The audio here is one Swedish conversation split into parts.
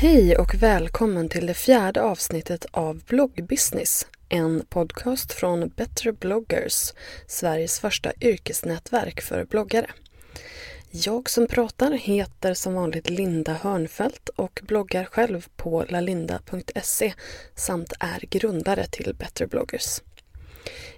Hej och välkommen till det fjärde avsnittet av Bloggbusiness. En podcast från Better bloggers, Sveriges första yrkesnätverk för bloggare. Jag som pratar heter som vanligt Linda Hörnfeldt och bloggar själv på lalinda.se samt är grundare till Better bloggers.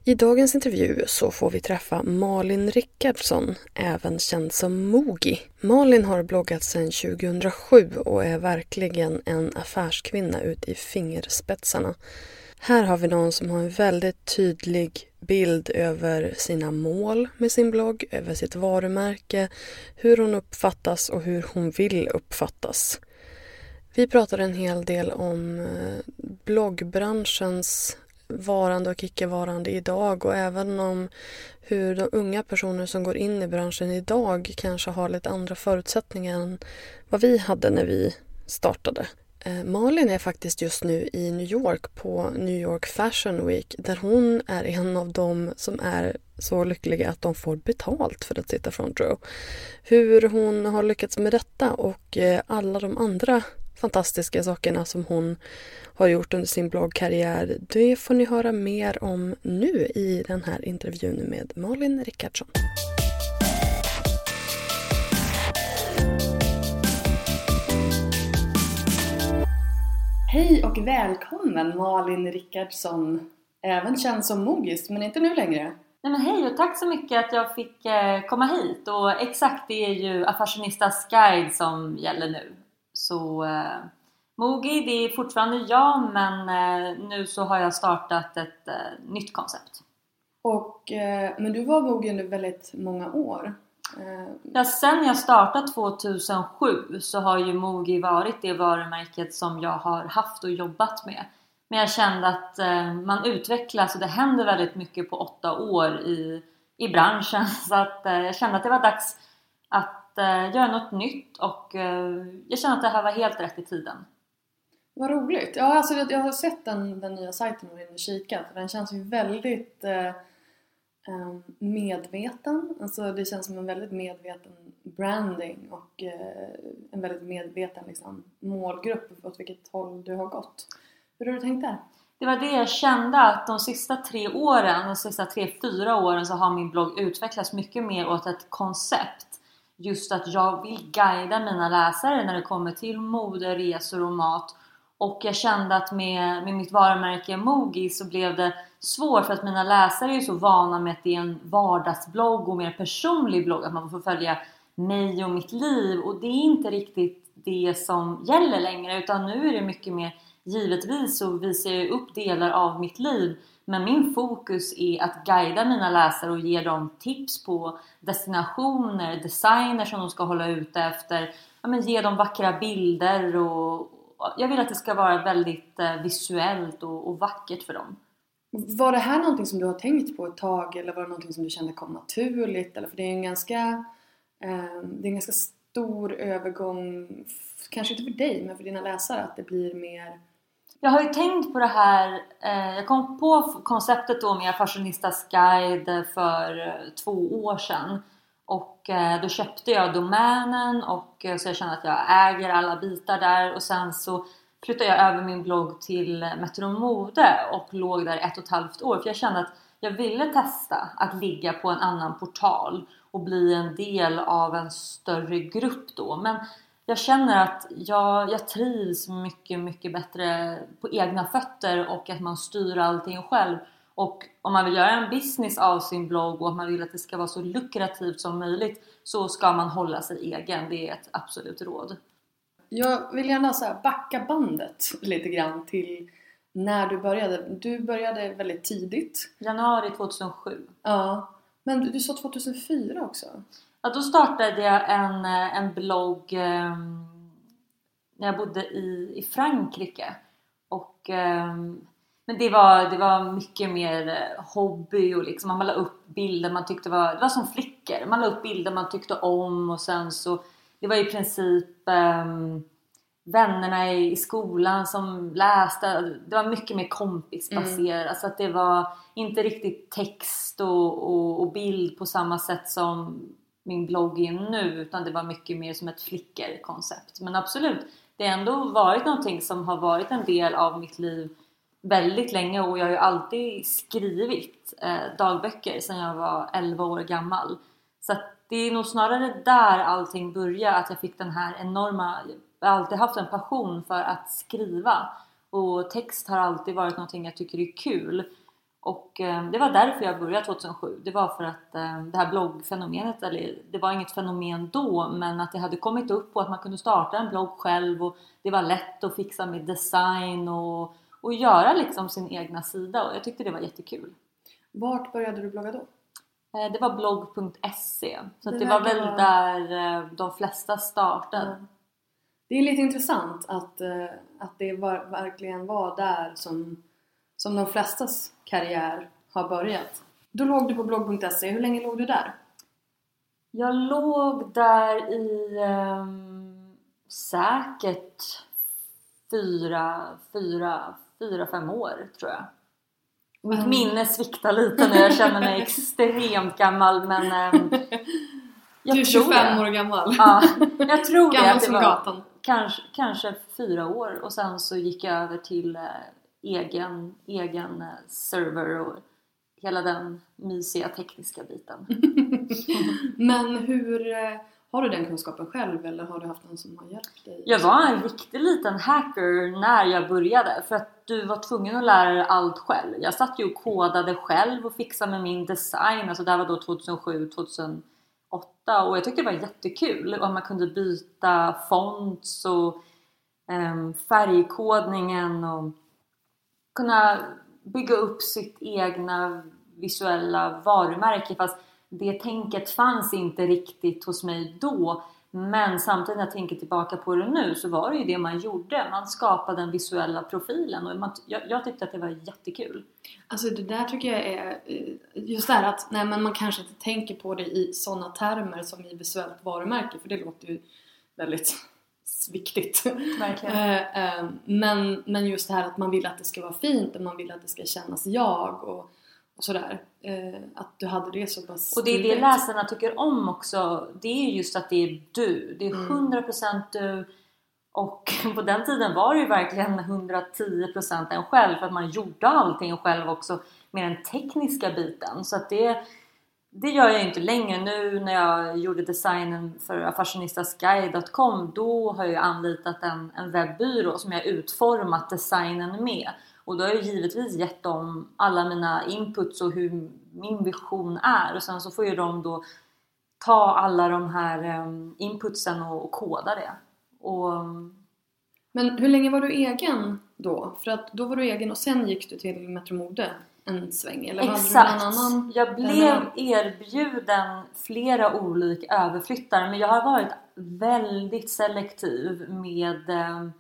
I dagens intervju så får vi träffa Malin Rickardsson, även känd som Mogi. Malin har bloggat sedan 2007 och är verkligen en affärskvinna ut i fingerspetsarna. Här har vi någon som har en väldigt tydlig bild över sina mål med sin blogg, över sitt varumärke, hur hon uppfattas och hur hon vill uppfattas. Vi pratar en hel del om eh, bloggbranschens varande och icke-varande idag och även om hur de unga personer som går in i branschen idag kanske har lite andra förutsättningar än vad vi hade när vi startade. Eh, Malin är faktiskt just nu i New York på New York Fashion Week där hon är en av dem som är så lyckliga att de får betalt för att sitta front row. Hur hon har lyckats med detta och eh, alla de andra fantastiska sakerna som hon har gjort under sin bloggkarriär. Det får ni höra mer om nu i den här intervjun med Malin Rickardsson. Hej och välkommen Malin Rickardsson, även känd som Mogis, men inte nu längre. Nej men hej och tack så mycket att jag fick eh, komma hit och exakt det är ju Affärsionistas guide som gäller nu. Så eh, Mogi, det är fortfarande jag men eh, nu så har jag startat ett eh, nytt koncept. Och, eh, men du var Mogi under väldigt många år. Eh, ja, sen jag startade 2007 så har ju Mogi varit det varumärket som jag har haft och jobbat med. Men jag kände att eh, man utvecklas och det händer väldigt mycket på åtta år i, i branschen så att eh, jag kände att det var dags att göra något nytt och jag kände att det här var helt rätt i tiden. Vad roligt! Ja, alltså jag har sett den, den nya sajten och kikat den känns ju väldigt eh, Ehm, medveten. Alltså det känns som en väldigt medveten branding och eh, en väldigt medveten liksom, målgrupp åt vilket håll du har gått. Hur har du tänkt där? Det var det jag kände att de sista tre åren, de sista tre, fyra åren så har min blogg utvecklats mycket mer åt ett koncept. Just att jag vill guida mina läsare när det kommer till mode, resor och mat. Och jag kände att med, med mitt varumärke Mogi så blev det svårt för att mina läsare är ju så vana med att det är en vardagsblogg och mer personlig blogg, att man får följa mig och mitt liv. Och det är inte riktigt det som gäller längre utan nu är det mycket mer givetvis så visar jag upp delar av mitt liv. Men min fokus är att guida mina läsare och ge dem tips på destinationer, designer som de ska hålla ute efter, ja, men ge dem vackra bilder och jag vill att det ska vara väldigt eh, visuellt och, och vackert för dem. Var det här någonting som du har tänkt på ett tag eller var det någonting som du kände kom naturligt? Eller för det är en ganska, eh, det är en ganska stor övergång, kanske inte för dig men för dina läsare, att det blir mer jag har ju tänkt på det här, eh, jag kom på konceptet då med Fashionistas guide för eh, två år sedan och eh, då köpte jag domänen och eh, så jag kände att jag äger alla bitar där och sen så flyttade jag över min blogg till Metro Mode och låg där ett och ett halvt år för jag kände att jag ville testa att ligga på en annan portal och bli en del av en större grupp då. Men jag känner att jag, jag trivs mycket, mycket bättre på egna fötter och att man styr allting själv. Och om man vill göra en business av sin blogg och att man vill att det ska vara så lukrativt som möjligt så ska man hålla sig egen. Det är ett absolut råd. Jag vill gärna så backa bandet lite grann till när du började. Du började väldigt tidigt. Januari 2007. Ja. Men du sa 2004 också? Ja, då startade jag en, eh, en blogg eh, när jag bodde i, i Frankrike. Och, eh, men det var, det var mycket mer eh, hobby och liksom man la upp bilder man tyckte var, det var som flickor. Man la upp bilder man tyckte om och sen så, det var i princip eh, vännerna i skolan som läste. Det var mycket mer kompisbaserat. Mm. Så att det var inte riktigt text och, och, och, bild på samma sätt som min blogg är nu. Utan det var mycket mer som ett flickerkoncept. Men absolut, det har ändå varit någonting som har varit en del av mitt liv väldigt länge och jag har ju alltid skrivit eh, dagböcker sedan jag var 11 år gammal. Så att det är nog snarare där allting började, att jag fick den här enorma jag har alltid haft en passion för att skriva och text har alltid varit någonting jag tycker är kul. Och eh, det var därför jag började 2007. Det var för att eh, det här bloggfenomenet, eller det var inget fenomen då, men att det hade kommit upp och att man kunde starta en blogg själv och det var lätt att fixa med design och, och göra liksom sin egna sida och jag tyckte det var jättekul. Vart började du blogga då? Eh, det var blogg.se så det, det var väl vara... där de flesta startade. Mm. Det är lite intressant att, eh, att det var, verkligen var där som, som de flestas karriär har börjat. Då låg du på blogg.se. Hur länge låg du där? Jag låg där i um, säkert fyra, fyra, fyra, fem år tror jag. Mitt minne sviktar lite nu. Jag känner mig extremt gammal men um, jag Du är 25 år gammal. Ja, jag tror gammal det. som var, gatan kanske, kanske fyra år och sen så gick jag över till eh, egen, egen eh, server och hela den mysiga tekniska biten. Men hur eh, har du den kunskapen själv eller har du haft någon som har hjälpt dig? Jag var en riktig liten hacker när jag började för att du var tvungen att lära dig allt själv. Jag satt ju och kodade själv och fixade med min design, alltså det här var då 2007, 2008 och jag tyckte det var jättekul och man kunde byta fonts och um, färgkodningen och kunna bygga upp sitt egna visuella varumärke fast det tänket fanns inte riktigt hos mig då men samtidigt när jag tänker tillbaka på det nu så var det ju det man gjorde. Man skapade den visuella profilen och man, jag, jag tyckte att det var jättekul. Alltså det där tycker jag är eh, just det här att nej, men man kanske inte tänker på det i sådana termer som i visuellt varumärke för det låter ju väldigt viktigt. Eh, eh, men, men just det här att man vill att det ska vara fint och man vill att det ska kännas jag och sådär. Eh, att du hade det så pass Och det är det läsarna tycker om också. Det är just att det är du. Det är 100% mm. du. Och på den tiden var det ju verkligen 110% en själv för att man gjorde allting själv också med den tekniska biten. Så att det, det gör jag inte längre. Nu när jag gjorde designen för affärsjournalistasguide.com då har jag anlitat en, en webbyrå som jag utformat designen med. Och då har jag givetvis gett dem alla mina inputs och hur min vision är och sen så får ju de då ta alla de här um, inputsen och, koda det. Och, um, Men hur länge var du egen då? För att då var du egen och sen gick du till Metro Mode en sväng? Eller Exakt! Annan, jag blev erbjuden flera olika överflyttar men jag har varit väldigt selektiv med um,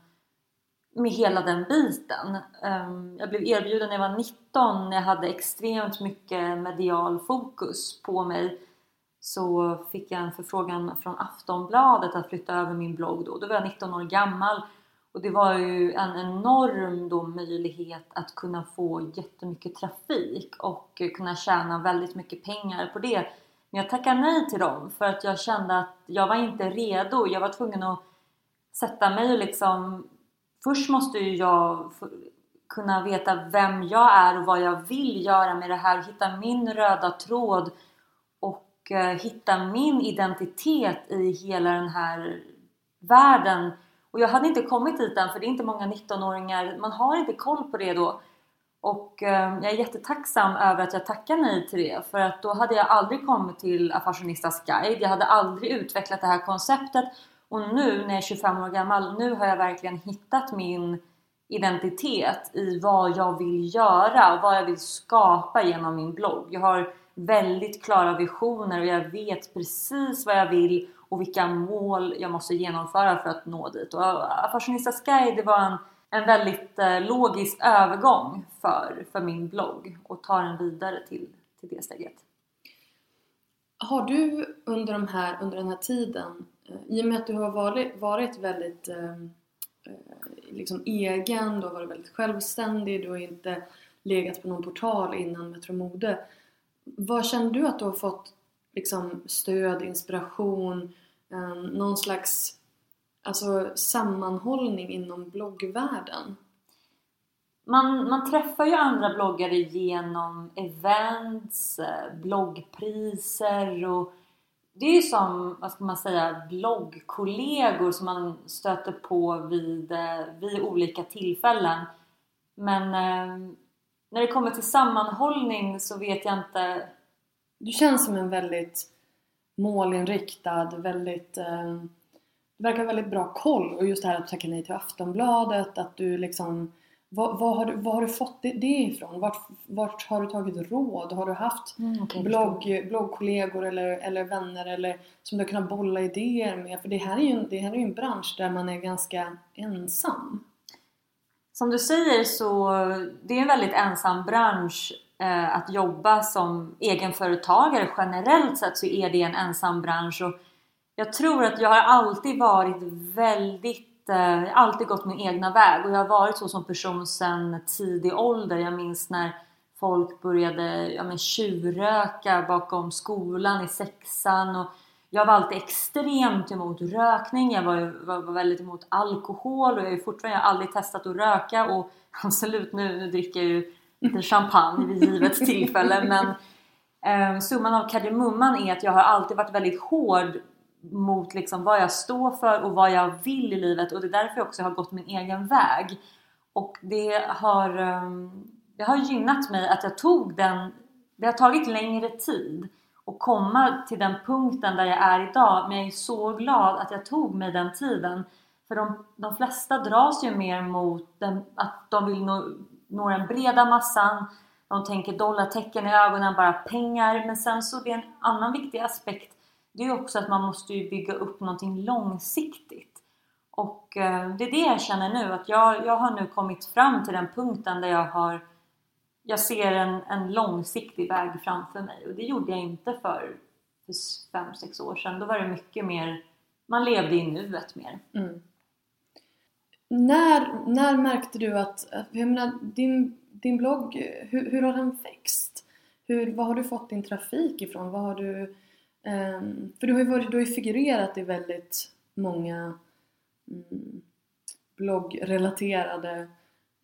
med hela den biten. Ehm, jag blev erbjuden när jag var 19 när jag hade extremt mycket medial fokus på mig så fick jag en förfrågan från Aftonbladet att flytta över min blogg då. Då var jag 19 år gammal och det var ju en enorm då möjlighet att kunna få jättemycket trafik och kunna tjäna väldigt mycket pengar på det. Men jag tackade nej till dem för att jag kände att jag var inte redo. Jag var tvungen att sätta mig och liksom först måste ju jag kunna veta vem jag är och vad jag vill göra med det här. Hitta min röda tråd och eh, hitta min identitet i hela den här världen. Och jag hade inte kommit dit än för det är inte många 19-åringar, man har inte koll på det då. Och eh, jag är jättetacksam över att jag tackar nej till det för att då hade jag aldrig kommit till Affärsionistas guide. Jag hade aldrig utvecklat det här konceptet och nu när jag är 25 år gammal, nu har jag verkligen hittat min identitet i vad jag vill göra och vad jag vill skapa genom min blogg. Jag har väldigt klara visioner och jag vet precis vad jag vill och vilka mål jag måste genomföra för att nå dit. Och Fashionista Sky det var en, en väldigt eh, logisk övergång för, för min blogg och ta den vidare till, till det steget. Har du under, de här, under den här tiden, i och med att du har varit, varit väldigt ehm, eh, liksom egen, du har varit väldigt självständig, du har inte legat på någon portal innan Metro Mode. Vad känner du att du har fått liksom, stöd, inspiration, eh, någon slags alltså, sammanhållning inom bloggvärlden? man, man träffar ju andra bloggare genom events, eh, bloggpriser och det är ju som, vad ska man säga, bloggkollegor som man stöter på vid, eh, vid olika tillfällen. Men eh, när det kommer till sammanhållning så vet jag inte. Du känns som en väldigt målinriktad, väldigt eh, Du verkar ha väldigt bra koll och just det här att tacka nej till Aftonbladet, att du liksom vad, vad, har, du, vad har du fått det, det ifrån? Vart, vart har du tagit råd? Har du haft mm, okay, blogg, bloggkollegor eller, eller vänner eller som du har kunnat bolla idéer med? För det här, är ju, det här är en bransch där man är ganska ensam. Som du säger så det är en väldigt ensam bransch eh, att jobba som egenföretagare. Generellt sett så är det en ensam bransch och jag tror att jag har alltid varit väldigt Eh, jag har alltid gått min egna väg och jag har varit så som person sedan tidig ålder. Jag minns när folk började ja, men, tjurröka bakom skolan i sexan och jag var alltid extremt emot rökning. Jag var, var, var väldigt emot alkohol och jag är fortfarande, jag har aldrig testat att röka och absolut nu, nu dricker jag ju lite champagne vid givet tillfälle men eh, summan av kardemumman är att jag har alltid varit väldigt hård mot liksom vad jag står för och vad jag vill i livet och det är därför jag också har gått min egen väg. Och det har, ehm, det har gynnat mig att jag tog den, det har tagit längre tid att komma till den punkten där jag är idag men jag är så glad att jag tog mig den tiden. För de, de flesta dras ju mer mot den, att de vill nå, nå den breda massan de tänker dollartecken i ögonen, bara pengar. Men sen så är det en annan viktig aspekt det är också att man måste ju bygga upp någonting långsiktigt. Och eh, det är det jag känner nu, att jag, jag har nu kommit fram till den punkten där jag har jag ser en, en långsiktig väg framför mig och det gjorde jag inte för, för fem, sex år sedan. Då var det mycket mer, man levde i nuet mer. Mm. När, när märkte du att, jag menar, din, din blogg, hur, hur har den växt? Hur, vad har du fått din trafik ifrån? Vad har du, Um, för du har ju varit, du har ju figurerat i väldigt många mm, bloggrelaterade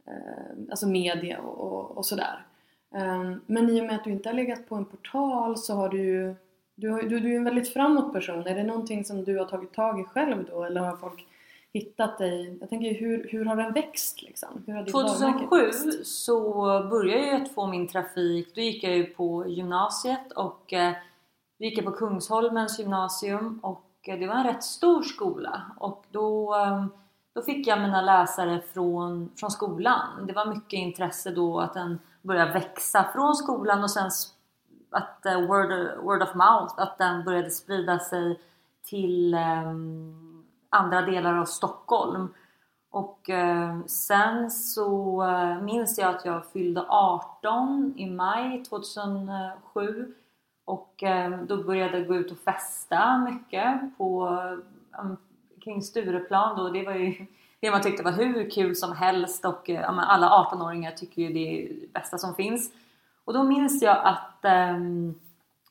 uh, alltså media och, och, och sådär. Um, men i och med att du inte har legat på en portal så har du ju du, har, du, du är en väldigt framåt person. Är det någonting som du har tagit tag i själv då eller har folk hittat dig? Jag tänker hur, hur har den växt liksom? 2007 så började jag att få min trafik. Då gick jag ju på gymnasiet och eh, vi gick på Kungsholmens gymnasium och eh, det var en rätt stor skola och då, ehm, då fick jag mina läsare från, från skolan. Det var mycket intresse då att den började växa från skolan och sen att eh, word, word of mouth, att den började sprida sig till ehm, andra delar av Stockholm. Och eh, sen så minns jag att jag fyllde 18 i maj 2007 och eh, då började jag gå ut och festa mycket på, kring Stureplan då. Det var ju det man tyckte var hur kul som helst och um, alla 18-åringar tycker ju det är det bästa som finns. Och då minns jag att um,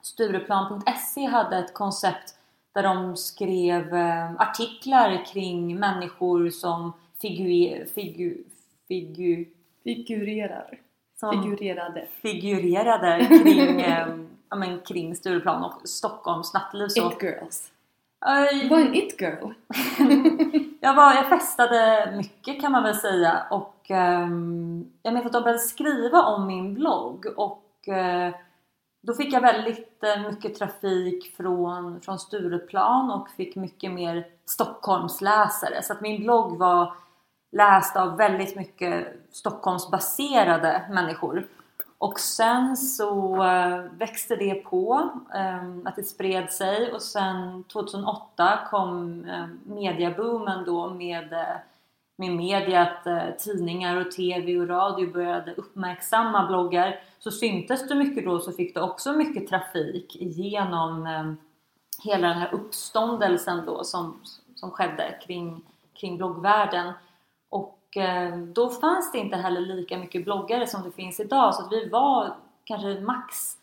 Stureplan.se hade ett koncept där de skrev um, artiklar kring människor som figu, figu, figu, figurerar. Som figurerade. Figurerade kring um, ja, men, kring Stureplan och Stockholms nattliv. Så... It girls. Uh, var en it girl? jag, var, jag festade mycket kan man väl säga och um, jag minns att de började skriva om min blogg och uh, då fick jag väldigt uh, mycket trafik från, från Stureplan och fick mycket mer Stockholmsläsare. Så att min blogg var läst av väldigt mycket Stockholmsbaserade människor. Och sen så eh, växte det på, eh, att det spred sig och sen 2008 kom eh, mediaboomen då med, med media att tidningar och TV och radio började uppmärksamma bloggar. Så syntes det mycket då så fick det också mycket trafik genom hela den här uppståndelsen då som, som skedde kring, kring bloggvärlden. Och och eh, då fanns det inte heller lika mycket bloggare som det finns idag. Så att vi var kanske max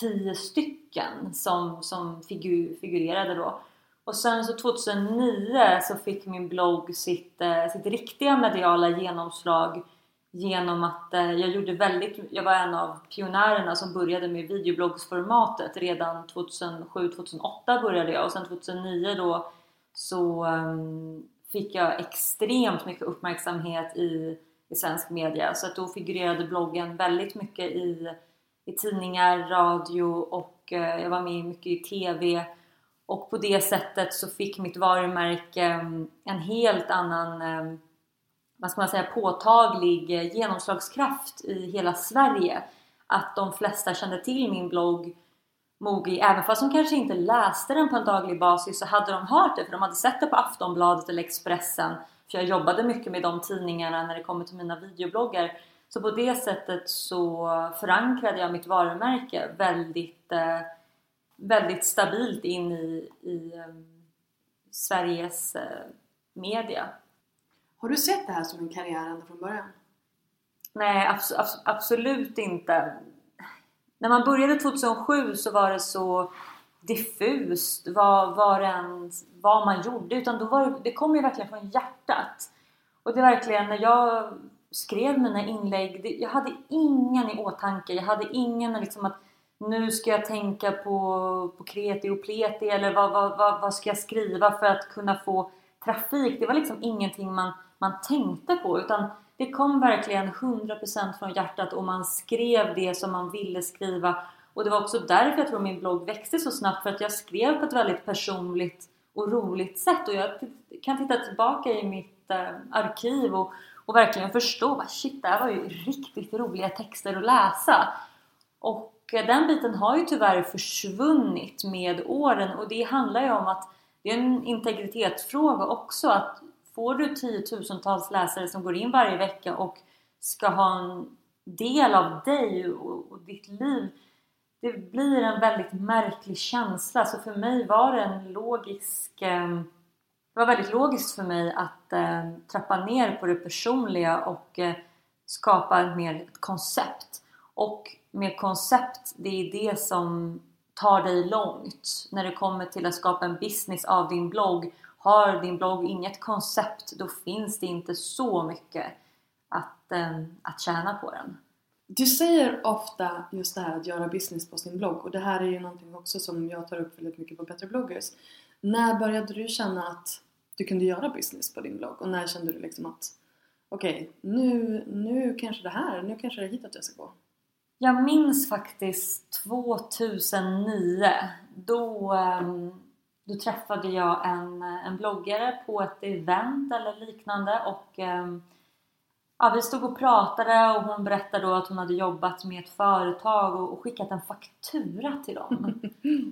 10 stycken som, som figur, figurerade då. Och sen så 2009 så fick min blogg sitt, eh, sitt riktiga mediala genomslag genom att eh, jag gjorde väldigt, jag var en av pionjärerna som började med videobloggsformatet. Redan 2007-2008 började jag. Och sen 2009 då så um, fick jag extremt mycket uppmärksamhet i, i svensk media så att då figurerade bloggen väldigt mycket i, i tidningar, radio och eh, jag var med mycket i TV och på det sättet så fick mitt varumärke eh, en helt annan eh, vad ska man säga, påtaglig eh, genomslagskraft i hela Sverige. Att de flesta kände till min blogg Mogi, även fast de kanske inte läste den på en daglig basis så hade de hört det för de hade sett det på Aftonbladet eller Expressen. För jag jobbade mycket med de tidningarna när det kommer till mina videobloggar. Så på det sättet så förankrade jag mitt varumärke väldigt, eh, väldigt stabilt in i, i um, Sveriges eh, media. Har du sett det här som en karriär ända från början? Nej, abs abs absolut inte. När man började 2007 så var det så diffust vad, vad, en, vad man gjorde. Utan då var det, det kom ju verkligen från hjärtat. Och det är verkligen när jag skrev mina inlägg, det, jag hade ingen i åtanke. Jag hade ingen liksom att nu ska jag tänka på, på kreti och pleti eller vad, vad, vad, vad ska jag skriva för att kunna få trafik. Det var liksom ingenting man man tänkte på utan det kom verkligen 100% från hjärtat och man skrev det som man ville skriva. Och det var också därför jag tror min blogg växte så snabbt för att jag skrev på ett väldigt personligt och roligt sätt. Och jag kan titta tillbaka i mitt eh, arkiv och, och verkligen förstå shit, det här var ju riktigt roliga texter att läsa. Och eh, den biten har ju tyvärr försvunnit med åren. Och det handlar ju om att det är en integritetsfråga också att får du tiotusentals läsare som går in varje vecka och ska ha en del av dig och, och ditt liv det blir en väldigt märklig känsla. Så för mig var det en logisk eh, det var väldigt logiskt för mig att eh, trappa ner på det personliga och eh, skapa ett mer ett koncept. Och med koncept det är det som tar dig långt. När det kommer till att skapa en business av din blogg har din blogg inget koncept då finns det inte så mycket att, eh, att tjäna på den. Du säger ofta just det här att göra business på sin blogg och det här är ju någonting också som jag tar upp väldigt mycket på Better bloggers. När började du känna att du kunde göra business på din blogg och när kände du liksom att okej, okay, nu, nu kanske det här, nu kanske det är hitåt jag ska gå? Jag minns faktiskt 2009 då um, då träffade jag en, en bloggare på ett event eller liknande och ehm, ja, vi stod och pratade och hon berättade då att hon hade jobbat med ett företag och, och skickat en faktura till dem.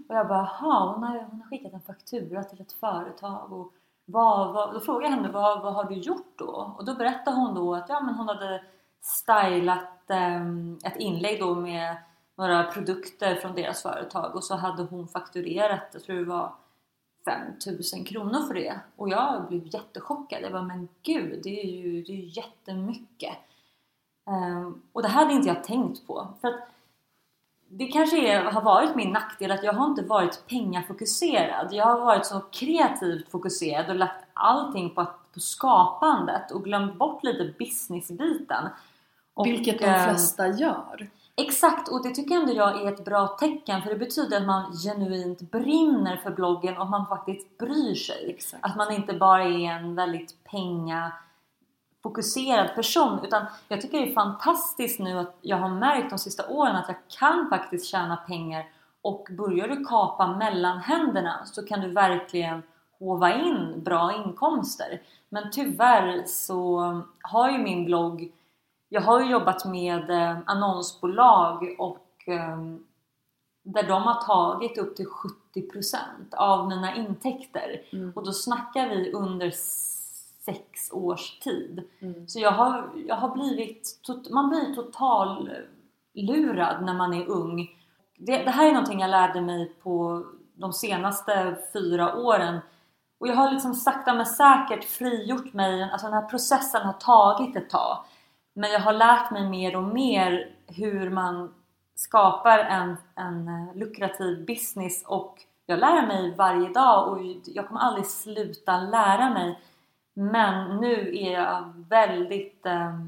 och jag bara, jaha, hon har, hon har skickat en faktura till ett företag och vad, vad, då frågade jag henne vad, vad har du gjort då? Och då berättade hon då att ja, men hon hade stylat um, ett inlägg då med några produkter från deras företag och så hade hon fakturerat, jag tror det var 5000 kronor för det. Och jag blev jättechockad. Jag bara, men gud, det är ju, det är ju jättemycket. Um, och det här hade inte jag tänkt på. För att det kanske är, har varit min nackdel att jag har inte varit pengafokuserad. Jag har varit så kreativt fokuserad och lagt allting på, på skapandet och glömt bort lite businessbiten. Vilket de ehm, flesta gör. Exakt, och det tycker ändå jag är ett bra tecken för det betyder att man genuint brinner för bloggen och man faktiskt bryr sig. Exakt. Att man inte bara är en väldigt pengafokuserad person utan jag tycker det är fantastiskt nu att jag har märkt de sista åren att jag kan faktiskt tjäna pengar och börjar du kapa mellanhänderna så kan du verkligen hova in bra inkomster. Men tyvärr så har ju min blogg, jag har ju jobbat med eh, annonsbolag och eh, där de har tagit upp till 70% av mina intäkter. Mm. Och då snackar vi under sex års tid. Mm. Så jag har, jag har blivit, man blir total lurad när man är ung. Det, det här är någonting jag lärde mig på de senaste fyra åren. Och jag har liksom sakta men säkert frigjort mig. Alltså den här processen har tagit ett tag. Men jag har lärt mig mer och mer hur man skapar en, en eh, lukrativ business och jag lär mig varje dag och jag kommer aldrig sluta lära mig. Men nu är jag väldigt eh,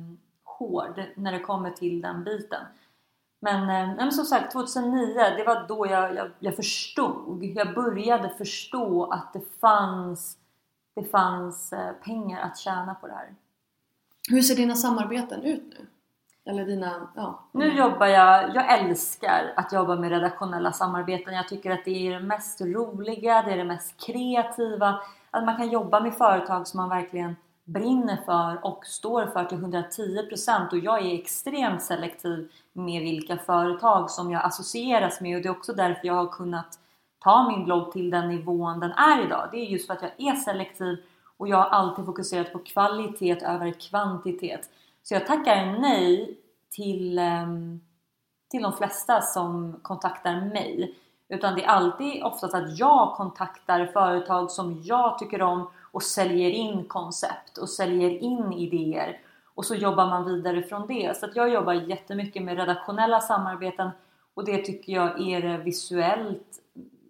hård när det kommer till den biten. Men, eh, men som sagt 2009 det var då jag, jag, jag förstod. Jag började förstå att det fanns, det fanns eh, pengar att tjäna på det här. Hur ser dina samarbeten ut nu? Eller dina, ja. Nu jobbar jag, jag älskar att jobba med redaktionella samarbeten. Jag tycker att det är det mest roliga, det är det mest kreativa. Att man kan jobba med företag som man verkligen brinner för och står för till 110% och jag är extremt selektiv med vilka företag som jag associeras med och det är också därför jag har kunnat ta min blogg till den nivån den är idag. Det är just för att jag är selektiv och jag har alltid fokuserat på kvalitet över kvantitet. Så jag tackar nej till, ehm, till de flesta som kontaktar mig. Utan det är alltid oftast att jag kontaktar företag som jag tycker om och säljer in koncept och säljer in idéer. Och så jobbar man vidare från det. Så att jag jobbar jättemycket med redaktionella samarbeten och det tycker jag är det visuellt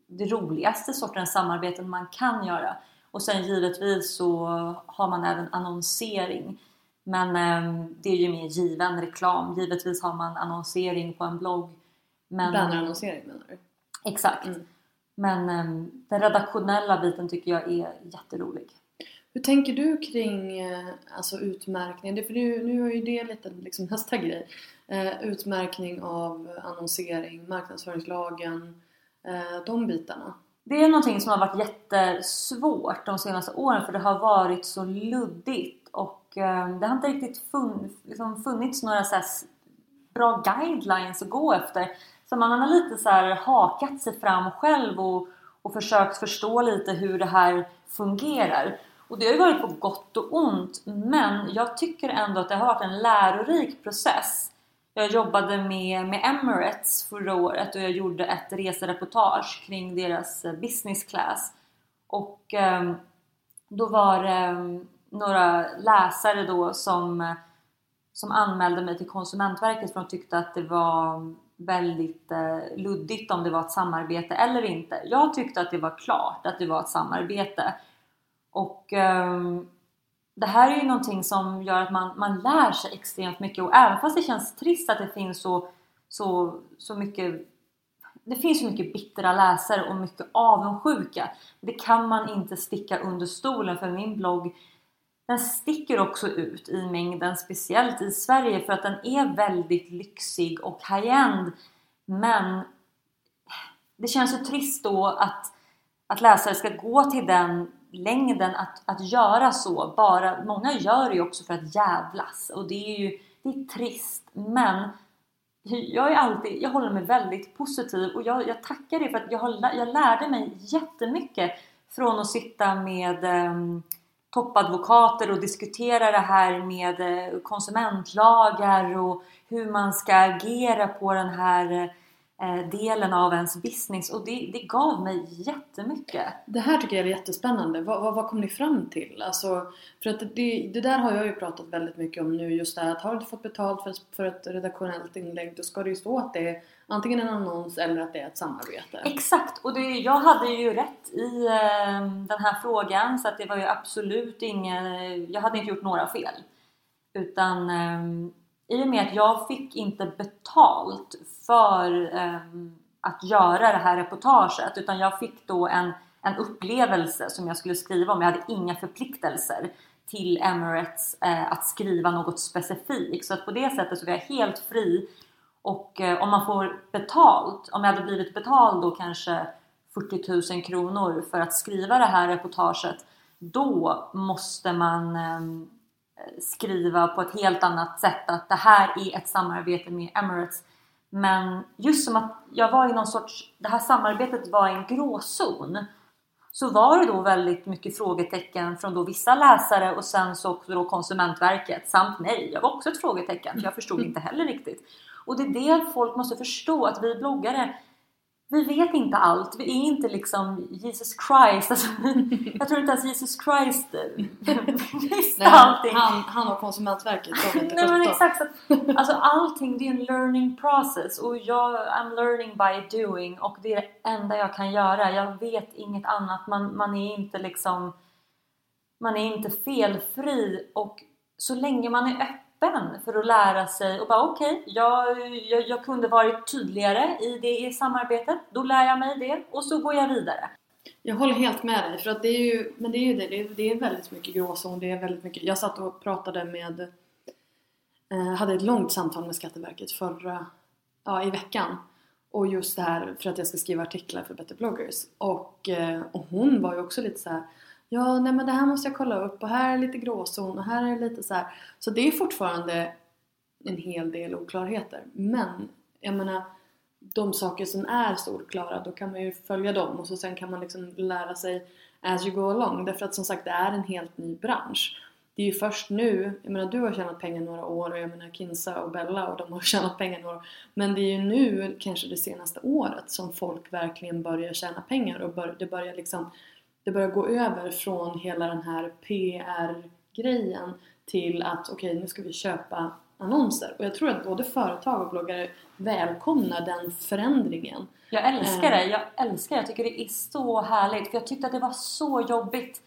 det roligaste sortens samarbeten man kan göra. Och sen givetvis så har man även annonsering. Men eh, det är ju mer given reklam. Givetvis har man annonsering på en blogg. Men, Bannerannonsering menar du? Exakt. Mm. Men eh, den redaktionella biten tycker jag är jätterolig. Hur tänker du kring eh, alltså utmärkning? Det, för nu, nu är ju det lite liksom nästa grej. Eh, utmärkning av annonsering, marknadsföringslagen, eh, de bitarna. Det är någonting som har varit jättesvårt de senaste åren för det har varit så luddigt och ehm, det har inte riktigt fun, liksom funnits några så här bra guidelines att gå efter. Så man har lite så här hakat sig fram själv och, och försökt förstå lite hur det här fungerar. Och det har ju varit på gott och ont men jag tycker ändå att det har varit en lärorik process. Jag jobbade med, med Emirates förra året och jag gjorde ett resereportage kring deras eh, business class. Och eh, då var det ehm, några läsare då som, som anmälde mig till Konsumentverket för de tyckte att det var väldigt eh, luddigt om det var ett samarbete eller inte. Jag tyckte att det var klart att det var ett samarbete. Och ehm, det här är ju någonting som gör att man, man lär sig extremt mycket och även fast det känns trist att det finns så, så, så mycket det finns så mycket bittra läsare och mycket avundsjuka. Det kan man inte sticka under stolen för min blogg den sticker också ut i mängden, speciellt i Sverige för att den är väldigt lyxig och high-end. Men det känns ju trist då att, att läsare ska gå till den längden att, att göra så. Bara, många gör det ju också för att jävlas och det är ju det är trist. Men jag, är alltid, jag håller mig väldigt positiv och jag, jag tackar det för att jag, har, jag lärde mig jättemycket från att sitta med eh, toppadvokater och diskutera det här med eh, konsumentlagar och hur man ska agera på den här eh, delen av ens business och det, det gav mig jättemycket. Det här tycker jag är jättespännande. Vad, vad, vad kom ni fram till? Alltså, för att det, det där har jag ju pratat väldigt mycket om nu. Just det här att har du inte fått betalt för, för ett redaktionellt inlägg då ska det ju stå att det är antingen en annons eller att det är ett samarbete. Exakt! Och det, jag hade ju rätt i eh, den här frågan så att det var ju absolut ingen... Jag hade inte gjort några fel. Utan eh, i och med att jag fick inte betalt för eh, att göra det här reportaget utan jag fick då en, en upplevelse som jag skulle skriva om. Jag hade inga förpliktelser till Emirates eh, att skriva något specifikt. Så att på det sättet så var jag helt fri och eh, om man får betalt, om jag hade blivit betald då kanske 40 000 kronor för att skriva det här reportaget då måste man ehm, skriva på ett helt annat sätt att det här är ett samarbete med Emirates. Men just som att jag var i någon sorts, det här samarbetet var en gråzon. Så var det då väldigt mycket frågetecken från då vissa läsare och sen så också då Konsumentverket samt mig. Jag var också ett frågetecken för jag förstod inte heller riktigt. Och det är det folk måste förstå att vi bloggare vi vet inte allt. Vi är inte liksom Jesus Christ. Alltså, jag tror inte ens Jesus Christ visste Nej, allting. Han, han och Konsumentverket, de är inte Nej men exakt. Att, alltså allting det är en learning process och jag I'm learning by doing och det är det enda jag kan göra. Jag vet inget annat. Man, man är inte liksom man är inte felfri och så länge man är öppen för att lära sig och bara okej, jag, jag, jag kunde varit tydligare i det i samarbetet. Då lär jag mig det och så går jag vidare. Jag håller helt med dig, för att det är ju, men det är ju det, det är, det är väldigt mycket gråzon, det är väldigt mycket, jag satt och pratade med, eh, hade ett långt samtal med Skatteverket förra, ja i veckan och just det här för att jag ska skriva artiklar för Better bloggers och, eh, och hon var ju också lite så här. Ja, nej men det här måste jag kolla upp och här är lite gråzon och här är lite så här. Så det är fortfarande en hel del oklarheter. Men jag menar, de saker som är solklara, då kan man ju följa dem och så sen kan man liksom lära sig as you go along. Därför att som sagt, det är en helt ny bransch. Det är ju först nu, jag menar du har tjänat pengar några år och jag menar Kinsa och Bella och de har tjänat pengar några år. Men det är ju nu, kanske det senaste året, som folk verkligen börjar tjäna pengar och bör, det börjar liksom det börjar gå över från hela den här PR-grejen till att okej, nu ska vi köpa annonser. Och jag tror att både företag och bloggare välkomnar den förändringen. Jag älskar Eh. det, jag älskar det. Jag tycker det är så härligt. För jag tyckte att det var så jobbigt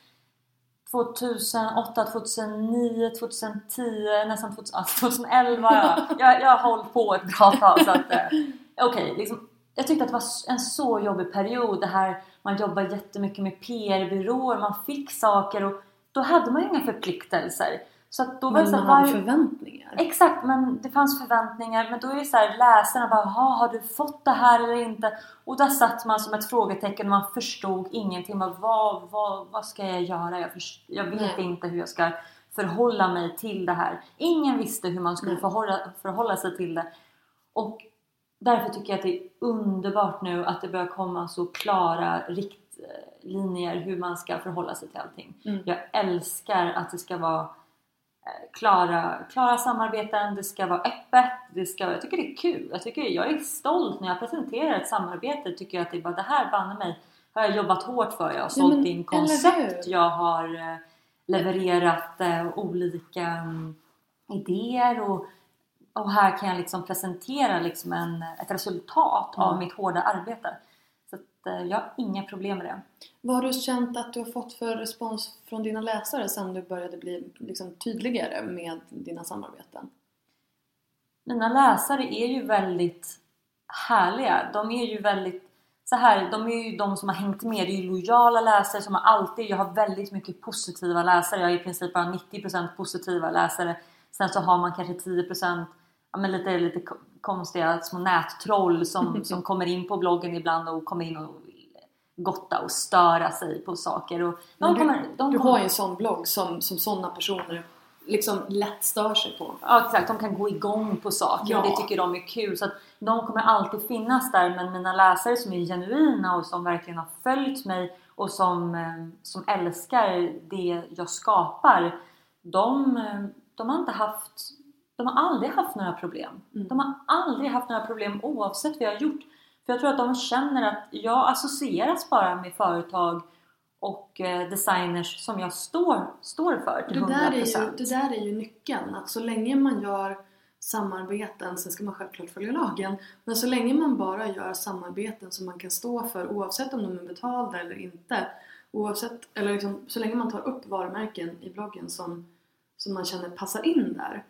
2008, 2009, 2010, nästan 2000, ah, 2011. Ja. Jag, jag har hållit på ett bra tag. Så att, eh, okej, liksom, jag tyckte att det var en så jobbig period. Det här, man jobbar jättemycket med PR-byråer, man fick saker och då hade man ju inga förpliktelser. Så då var det Men man hade förväntningar. Exakt, men det fanns förväntningar. Men då är det så här, läsarna bara "Jaha, har du fått det här eller inte? Och där satt man som ett frågetecken och man förstod ingenting. Man, vad, vad, vad ska jag göra? Jag, först, jag vet Nej. inte hur jag ska förhålla mig till det här. Ingen visste hur man skulle förhålla, förhålla sig till det. Och därför tycker jag att det är underbart nu att det börjar komma så klara riktlinjer hur man ska förhålla sig till allting. Mm. Jag älskar att det ska vara eh, klara, klara samarbeten, det ska vara öppet, det ska, jag tycker det är kul. Jag, tycker, jag är stolt när jag presenterar ett samarbete. Tycker jag att det är bara det här banne mig har jag jobbat hårt för. Jag har sålt men, in koncept, jag har eh, levererat eh, olika mm, idéer och, och här kan jag liksom presentera liksom en, ett resultat av Mm. mitt hårda arbete. Så att, eh, jag har inga problem med det. Vad har du känt att du har fått för respons från dina läsare sen du började bli liksom, tydligare med dina samarbeten? mina läsare är ju väldigt härliga. De är ju väldigt så här, de är ju de som har hängt med. Det är ju lojala läsare som har alltid, jag har väldigt mycket positiva läsare. Jag har i princip bara 90% positiva läsare. Sen så har man kanske 10% ja, men lite, lite ko- konstiga små nättroll som, som kommer in på bloggen ibland och kommer in och gotta och störa sig på saker. Och de du, kommer, de du kommer- har ju en sån blogg som, som sådana personer liksom lätt stör sig på. Ja exakt, de kan gå igång på saker och Ja. det tycker de är kul. Så att de kommer alltid finnas där men mina läsare som är genuina och som verkligen har följt mig och som, eh, som älskar det jag skapar. De, eh, de har inte haft de har aldrig haft några problem. Mm. De har aldrig haft några problem oavsett vad jag har gjort. För jag tror att de känner att jag associeras bara med företag och eh, designers som jag står, står för till Det 100%. där, är ju, det där är ju nyckeln. Att så länge man gör samarbeten, sen ska man självklart följa lagen, men så länge man bara gör samarbeten som man kan stå för oavsett om de är betalda eller inte, oavsett, eller liksom, så länge man tar upp varumärken i bloggen som, som man känner passar in där,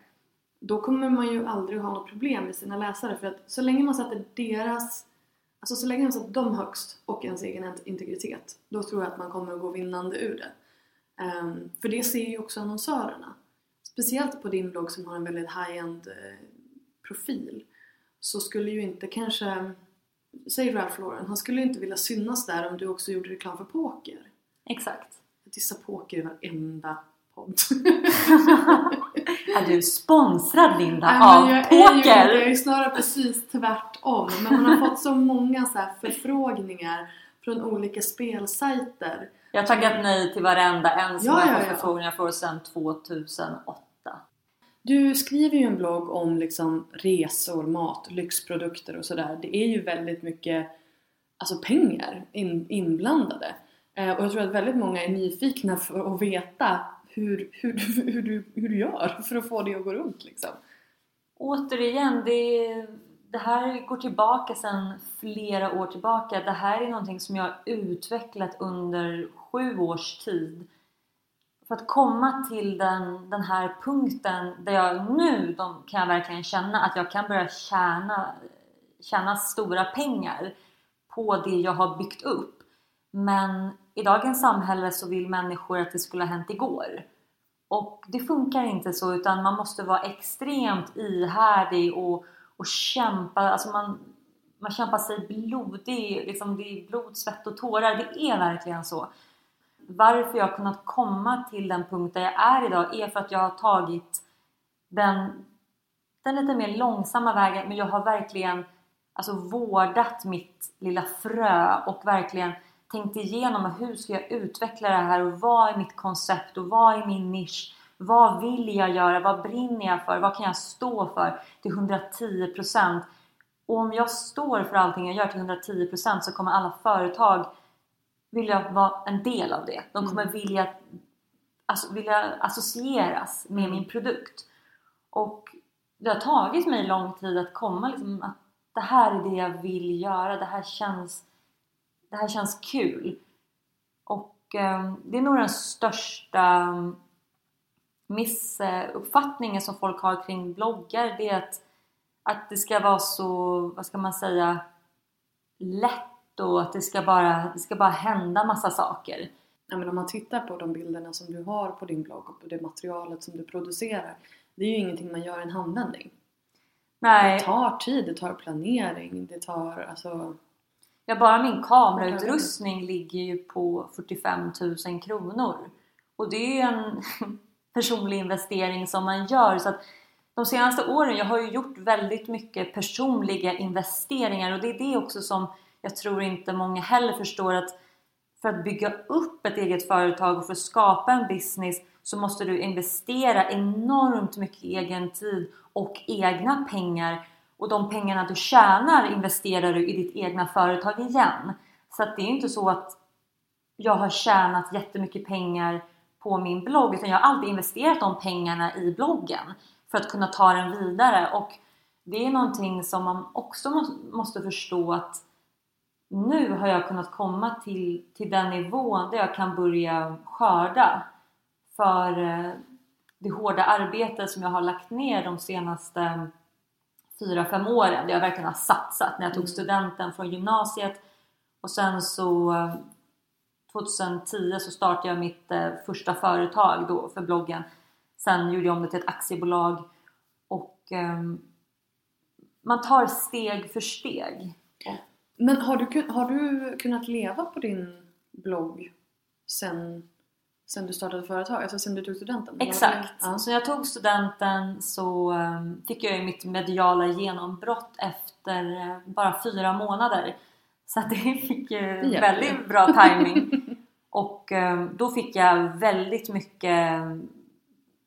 då kommer man ju aldrig ha något problem med sina läsare för att så länge man sätter deras Alltså så länge man sätter dem högst och ens egen integritet, då tror jag att man kommer att gå vinnande ur det. Ehm, för det ser ju också annonsörerna. Speciellt på din blogg som har en väldigt high-end eh, profil så skulle ju inte kanske säg Ralph Lauren, han skulle inte vilja synas där om du också gjorde reklam för poker. Exakt. Jag dissar poker i varenda podd. är du sponsrad Linda Nej, av jag poker? Är ju, jag är snarare precis tvärtom. Men man har fått så många så förfrågningar från olika spelsajter. Jag har tackat nej till varenda en som Ja, jag ja, fått ja. förfrågningar för sedan 2008. Du skriver ju en blogg om liksom resor, mat, lyxprodukter och sådär. Det är ju väldigt mycket alltså pengar in, inblandade. Eh, och jag tror att väldigt många är nyfikna för att veta hur, hur, hur, du, hur du gör för att få det att gå runt liksom. Återigen, det, det här går tillbaka sedan flera år tillbaka. Det här är någonting som jag har utvecklat under sju års tid. För att komma till den, den här punkten där jag nu de, kan jag verkligen känna att jag kan börja tjäna, tjäna stora pengar på det jag har byggt upp. Men i dagens samhälle så vill människor att det skulle ha hänt igår. Och det funkar inte så utan man måste vara extremt ihärdig och, och kämpa. Alltså man, man kämpar sig blodig. Liksom det är blod, svett och tårar. Det är verkligen så. Varför jag har kunnat komma till den punkt där jag är idag är för att jag har tagit den, den lite mer långsamma vägen men jag har verkligen alltså, vårdat mitt lilla frö och verkligen tänkt igenom hur ska jag utveckla det här och vad är mitt koncept och vad är min nisch? Vad vill jag göra? Vad brinner jag för? Vad kan jag stå för till 110%? Och om jag står för allting jag gör till 110% så kommer alla företag vilja vara en del av det. De kommer vilja, alltså, vilja associeras med min produkt. Och det har tagit mig lång tid att komma liksom att det här är det jag vill göra. Det här känns, det här känns kul. Och eh, det är nog den största missuppfattningen som folk har kring bloggar. Det är att, att det ska vara så, vad ska man säga, lätt och att det ska bara, det ska bara hända massa saker. Ja, men om man tittar på de bilderna som du har på din blogg och på det materialet som du producerar. Det är ju ingenting man gör i en handvändning. Nej, Det tar tid, det tar planering, det tar alltså... ja, bara min kamerautrustning ligger ju på 45 000 kronor. Och det är ju en personlig investering som man gör. Så att de senaste åren, jag har ju gjort väldigt mycket personliga investeringar och det är det också som jag tror inte många heller förstår att för att bygga upp ett eget företag och för att skapa en business så måste du investera enormt mycket egen tid och egna pengar och de pengarna du tjänar investerar du i ditt egna företag igen. Så att det är inte så att jag har tjänat jättemycket pengar på min blogg utan jag har alltid investerat de pengarna i bloggen för att kunna ta den vidare och det är någonting som man också måste förstå att nu har jag kunnat komma till, till den nivån där jag kan börja skörda för eh, det hårda arbete som jag har lagt ner de senaste fyra fem åren. Där jag verkligen har satsat när jag tog studenten från gymnasiet och sen så eh, 2010 så startade jag mitt eh, första företag då för bloggen. Sen gjorde jag om det till ett aktiebolag och ehm, man tar steg för steg. Men har du, har du kunnat leva på din blogg sen, sen du startade företag? Alltså sen du tog studenten? Exakt! Ja. Så jag tog studenten så ehm, fick jag ju mitt mediala genombrott efter eh, bara fyra månader. Så det fick ju väldigt bra timing. Och ehm, då fick jag väldigt mycket ehm,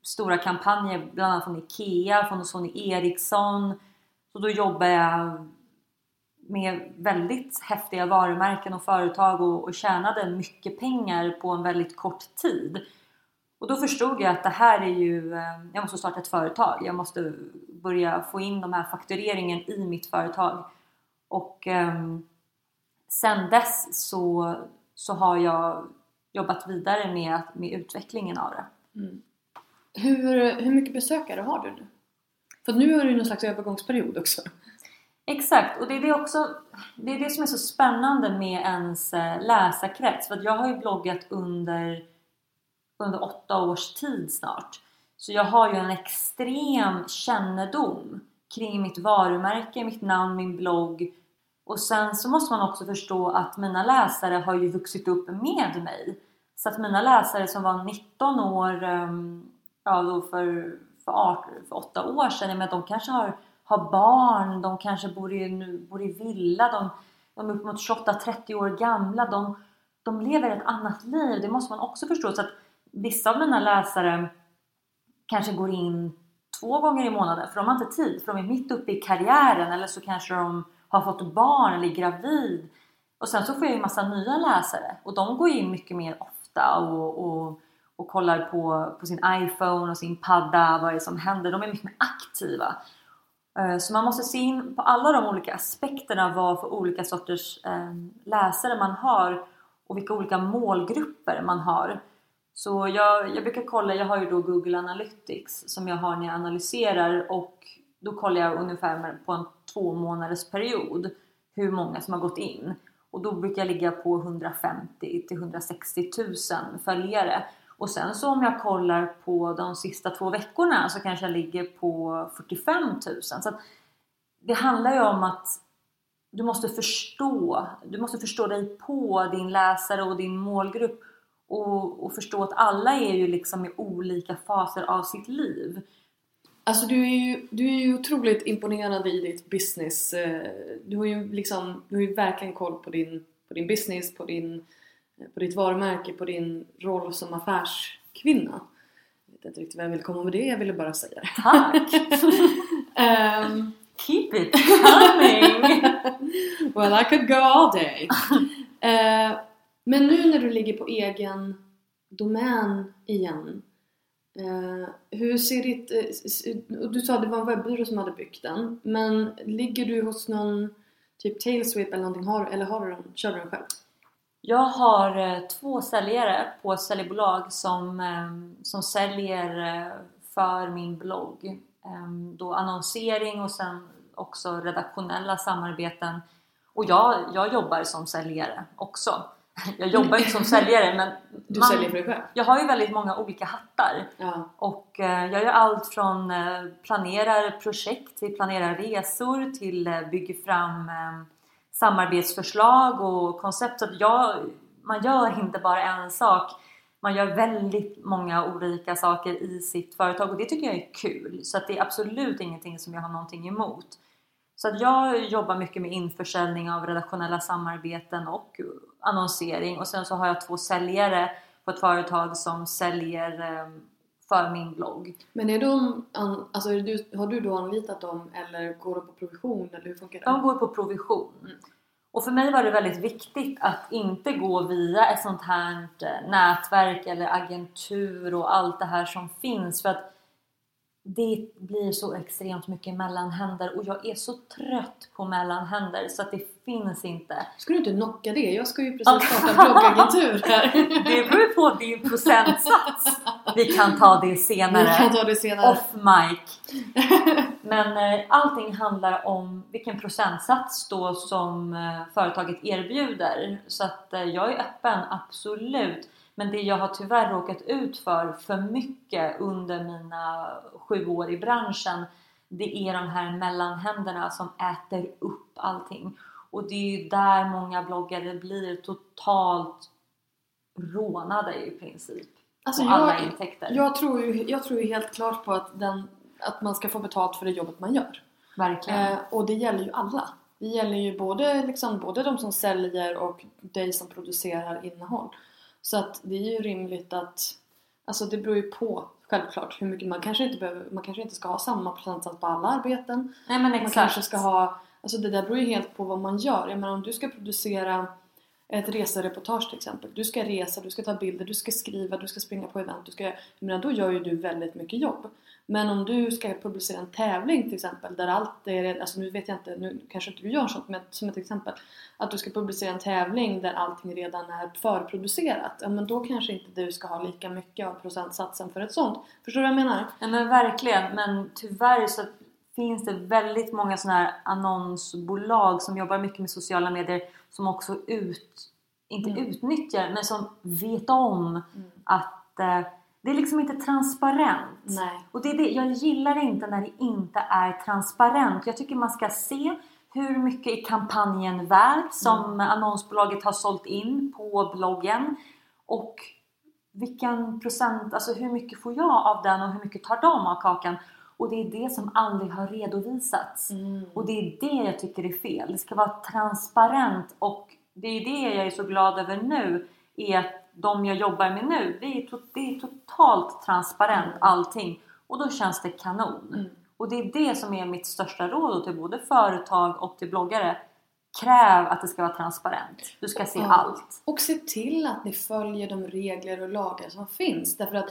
stora kampanjer, bland annat från IKEA, från Sony Ericsson. Så då jobbade jag med väldigt häftiga varumärken och företag och, och tjänade mycket pengar på en väldigt kort tid. Och då förstod jag att det här är ju, eh, jag måste starta ett företag. Jag måste börja få in de här faktureringen i mitt företag. Och eh, sen dess så, så har jag jobbat vidare med, med utvecklingen av det. Mm. Hur, hur mycket besökare har du nu? För nu är det ju någon slags övergångsperiod också. Exakt, och det är det, också, det är det som är så spännande med ens eh, läsarkrets. För att jag har ju bloggat under, under åtta års tid snart. Så jag har ju en extrem kännedom kring mitt varumärke, mitt namn, min blogg. Och sen så måste man också förstå att mina läsare har ju vuxit upp med mig. Så att mina läsare som var 19 år ehm, ja, då för, för, 18, för 8 år sedan, men de kanske har, har barn, de kanske bor i, bor i villa, de, de är uppemot 28-30 år gamla. De, de lever ett annat liv, det måste man också förstå. Så att vissa av mina läsare kanske går in två gånger i månaden för de har inte tid, för de är mitt uppe i karriären eller så kanske de har fått barn eller är gravid. Och sen så får jag ju massa nya läsare och de går in mycket mer ofta och, och, och kollar på, på sin iPhone och sin padda vad det är som händer. De är mycket mer aktiva. Eh, så man måste se in på alla de olika aspekterna vad för olika sorters ehm, läsare man har och vilka olika målgrupper man har. Så jag, jag brukar kolla, jag har ju då Google Analytics som jag har när jag analyserar och då kollar jag ungefär på en två månaders period hur många som har gått in. Och då brukar jag ligga på 150 till 160 000 följare. Och sen så om jag kollar på de sista två veckorna så kanske jag ligger på 45 000. Så det handlar ju om att du måste förstå, du måste förstå dig på din läsare och din målgrupp och, och förstå att alla är ju liksom i olika faser av sitt liv. Alltså du är ju, du är ju otroligt imponerande i ditt business. Eh, du har ju liksom, du har ju verkligen koll på din, på din business, på, din, på ditt varumärke, på din roll som affärskvinna. Jag vet inte riktigt vad jag vill komma med det, jag ville bara säga det. Tack! um, Keep it coming! well I could go all day. Uh, men nu när du ligger på egen domän igen Uh, hur ser ditt... Uh, du sa att det var en webbyrå som hade byggt den. Men ligger du hos någon typ Tailsweep eller någonting? Har, eller har du den, kör du den själv? Jag har uh, två säljare på ett säljbolag som, um, som säljer för min blogg. Um, då annonsering och sen också redaktionella samarbeten. Och jag, jag jobbar som säljare också. jag jobbar inte som säljare men du man, säljer för dig själv? Jag har ju väldigt många olika hattar. Ja. Och eh, jag gör allt från eh, planerar projekt till planerar resor till eh, bygger fram eh, samarbetsförslag och koncept. Så att jag, man gör inte bara en sak. Man gör väldigt många olika saker i sitt företag och det tycker jag är kul. Så att det är absolut ingenting som jag har någonting emot. Så att jag jobbar mycket med införsäljning av redaktionella samarbeten och annonsering och sen så har jag två säljare på ett företag som säljer ehm, för min blogg. Men är de, alltså är du, har du då anlitat dem eller går de på provision eller hur funkar det? De går på provision. Mm. Och för mig var det väldigt viktigt att inte gå via ett sånt här nätverk eller agentur och allt det här som finns för att det blir så extremt mycket mellanhänder och jag är så trött på mellanhänder så att det finns inte. Ska du inte knocka det? Jag ska ju precis starta bloggagentur här. Det beror på din procentsats. Vi kan ta det senare. Vi kan ta det senare. Off mic. Men eh, allting handlar om vilken procentsats då som eh, företaget erbjuder. Så att eh, jag är öppen, absolut. Men det jag har tyvärr råkat ut för för mycket under mina sju år i branschen det är de här mellanhänderna som äter upp allting. Och det är ju där många bloggare blir totalt rånade i princip. Alltså på jag, alla intäkter. Jag tror, ju, jag tror ju helt klart på att, den, att man ska få betalt för det jobbet man gör. Verkligen. Eh, och det gäller ju alla. Det gäller ju både, liksom, både de som säljer och dig som producerar innehåll. Så att det är ju rimligt att Alltså det beror ju på självklart hur mycket man kanske inte behöver, man kanske inte ska ha samma procentsats på alla arbeten. Nej men exakt. Man kanske ska ha, alltså det där beror ju helt på vad man gör. Jag menar om du ska producera ett resereportage till exempel. Du ska resa, du ska ta bilder, du ska skriva, du ska springa på event. Du ska, menar, då gör ju du väldigt mycket jobb. Men om du ska publicera en tävling till exempel där allt är, alltså nu vet jag inte, nu kanske inte du gör sånt men som ett exempel att du ska publicera en tävling där allting redan är förproducerat ja men då kanske inte du ska ha lika mycket av procentsatsen för ett sånt. Förstår du vad jag menar? Ja men verkligen men tyvärr så finns det väldigt många sådana här annonsbolag som jobbar mycket med sociala medier som också ut, inte mm. utnyttjar men som vet om mm. att eh, det är liksom inte transparent. Nej. Och det är det, jag gillar inte när det inte är transparent. Jag tycker man ska se hur mycket är kampanjen värd som annonsbolaget har sålt in på bloggen? Och vilken procent, alltså hur mycket får jag av den och hur mycket tar de av kakan? Och det är det som aldrig har redovisats. Och det är det jag tycker är fel. Det ska vara transparent och det är det jag är så glad över nu. Är att de jag jobbar med nu, det är, to- det är totalt transparent allting. Och då känns det kanon. Och det är det som är mitt största råd till både företag och till bloggare. Kräv att det ska vara transparent. Du ska se Ja. allt. Och se till att ni följer de regler och lagar som finns. Därför att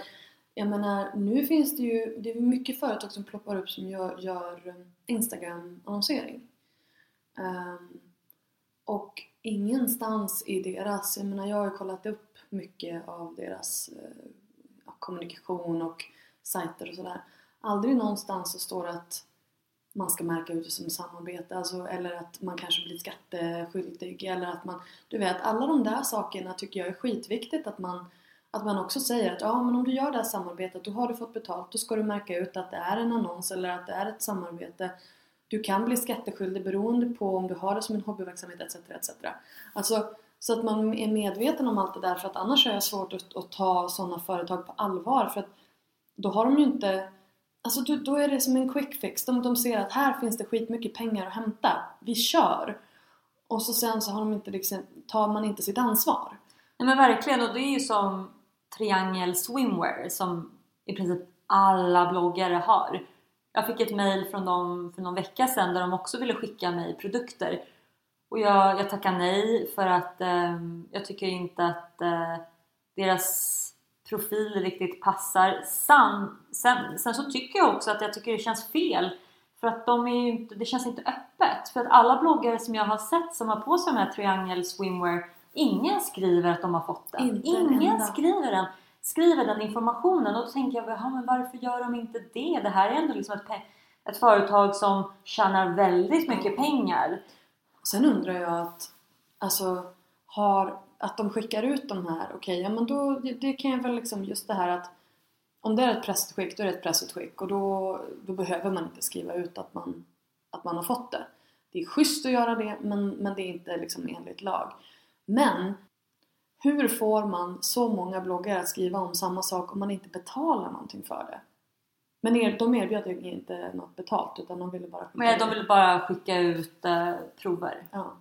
jag menar, nu finns det ju det är mycket företag som ploppar upp som gör, gör um, Instagram-annonsering. Um, och ingenstans i deras, jag menar jag har ju kollat upp mycket av deras eh, kommunikation och sajter och sådär. Aldrig någonstans så står det att man ska märka ut det som samarbete, alltså, eller att man kanske blir skatteskyldig eller att man, du vet, alla de där sakerna tycker jag är skitviktigt att man att man också säger att ja, men om du gör det här samarbetet, då har du fått betalt, då ska du märka ut att det är en annons eller att det är ett samarbete. Du kan bli skatteskyldig beroende på om du har det som en hobbyverksamhet etc. etc. Alltså, så att man är medveten om allt det där för att annars är det svårt att, att ta sådana företag på allvar för att då har de ju inte Alltså då, då är det som en quick fix. De, de ser att här finns det skitmycket pengar att hämta. Vi kör! Och så sen så har de inte liksom, tar man inte sitt ansvar. Nej men verkligen och det är ju som Triangel Swimwear som i princip alla bloggare har. Jag fick ett mail från dem för någon vecka sedan där de också ville skicka mig produkter. Och jag, jag tackar nej för att eh, jag tycker inte att eh, deras profil riktigt passar. Sen, sen, sen så tycker jag också att jag tycker det känns fel för att de är ju inte, det känns inte öppet. För att alla bloggare som jag har sett som har på sig de här Triangle Swimwear Ingen skriver att de har fått den. Inte en Ingen skriver den, skriver den informationen. Och då tänker jag, ja, men varför gör de inte det? Det här är ändå liksom ett, ett företag som tjänar väldigt mycket pengar. Sen undrar jag att, alltså, har, att de skickar ut de här, okej, ja men då, det, det kan jag väl liksom, just det här att om det är ett pressutskick, då är det ett pressutskick och då, då behöver man inte skriva ut att man, att man har fått det. Det är schysst att göra det, men, men det är inte liksom enligt lag. Men hur får man så många bloggare att skriva om samma sak om man inte betalar någonting för det? Men er, de erbjöd ju inte något betalt utan de ville bara skicka Men de vill bara skicka ut eh, prover. Ja.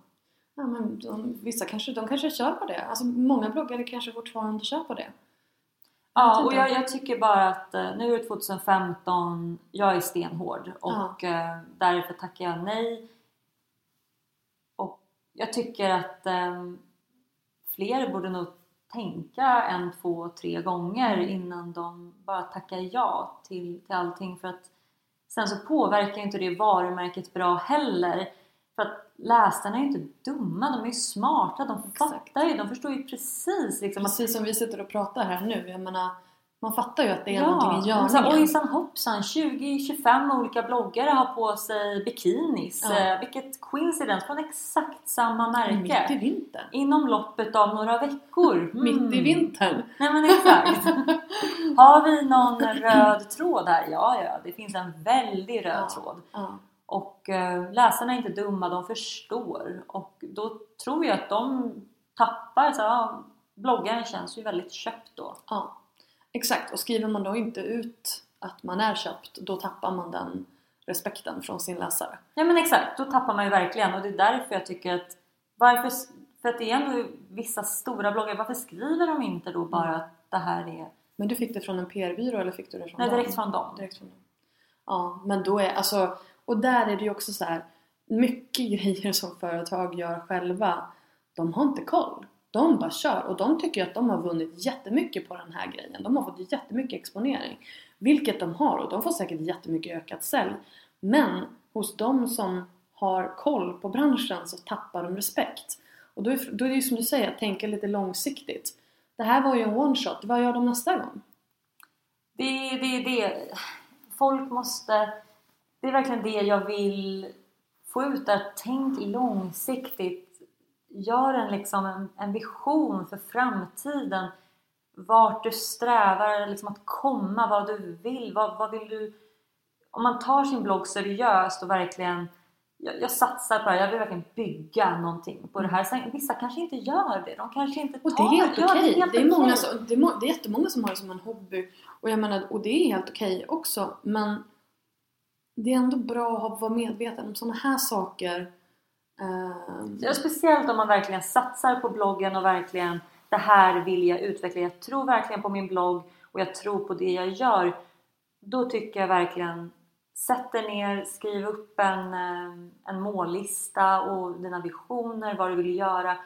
ja men de, vissa kanske, de kanske kör på det. Alltså många bloggare kanske fortfarande kör på det. Jag Ja, och inte. jag, jag tycker bara att eh, nu är det 2015, jag är stenhård och eh, därför tackar jag nej. Och jag tycker att eh, fler borde nog tänka en, två, tre gånger innan de bara tackar ja till, till allting för att sen så påverkar inte det varumärket bra heller. För att läsarna är ju inte dumma, de är ju smarta, de Exakt. fattar ju, de förstår ju precis liksom att Precis som vi sitter och pratar här nu. Jag menar, man fattar ju att det är någonting i görningen. Ojsan hoppsan, 20-25 olika bloggare har på sig bikinis. Ja. Eh, Vilket coincidence från exakt samma märke. Mitt i vintern. Inom loppet av några veckor. Mm. Mitt i vintern. Nej men exakt. har vi någon röd tråd här? Ja, ja. Det finns en väldigt röd Ja. tråd. Ja. Och eh, läsarna är inte dumma, de förstår. Och då tror jag att de tappar, så, ja, bloggaren känns ju väldigt köpt då. ja. Exakt. Och skriver man då inte ut att man är köpt, då tappar man den respekten från sin läsare. Ja men exakt, då tappar man ju verkligen och det är därför jag tycker att varför, för att det är ändå vissa stora bloggar, varför skriver de inte då bara Mm. att det här är Men du fick det från en PR-byrå eller fick du det från nej, dem? direkt från dem? Direkt från dem. Ja, men då är alltså... Och där är det ju också så här. Mycket grejer som företag gör själva, de har inte koll. De bara kör och de tycker att de har vunnit jättemycket på den här grejen. De har fått jättemycket exponering. Vilket de har och de får säkert jättemycket ökat sälj. Men hos de som har koll på branschen så tappar de respekt. Och då är, då är det ju som du säger, att tänka lite långsiktigt. Det här var ju en one shot, vad gör de nästa gång? Det är det, det. Folk måste... Det är verkligen det jag vill få ut där. Tänk långsiktigt. Gör en, liksom en, en vision för framtiden. Vart du strävar liksom att komma, vad du vill. Vad, vad vill du... Om man tar sin blogg seriöst och verkligen jag, jag satsar på det här. Jag vill verkligen bygga någonting på det här. Sen, vissa kanske inte gör det. De kanske inte tar Och det är helt okej. helt Det, är många okej. som- det, är må- det är jättemånga som har det som en hobby. Och jag menar, och det är helt okej också. Men det är ändå bra att vara medveten om sådana här saker. Ehm. Um... Ja, speciellt om man verkligen satsar på bloggen och verkligen det här vill jag utveckla. Jag tror verkligen på min blogg och jag tror på det jag gör. Då tycker jag verkligen Sätt dig ner, skriv upp en, eh, en mållista och dina visioner, vad du vill göra.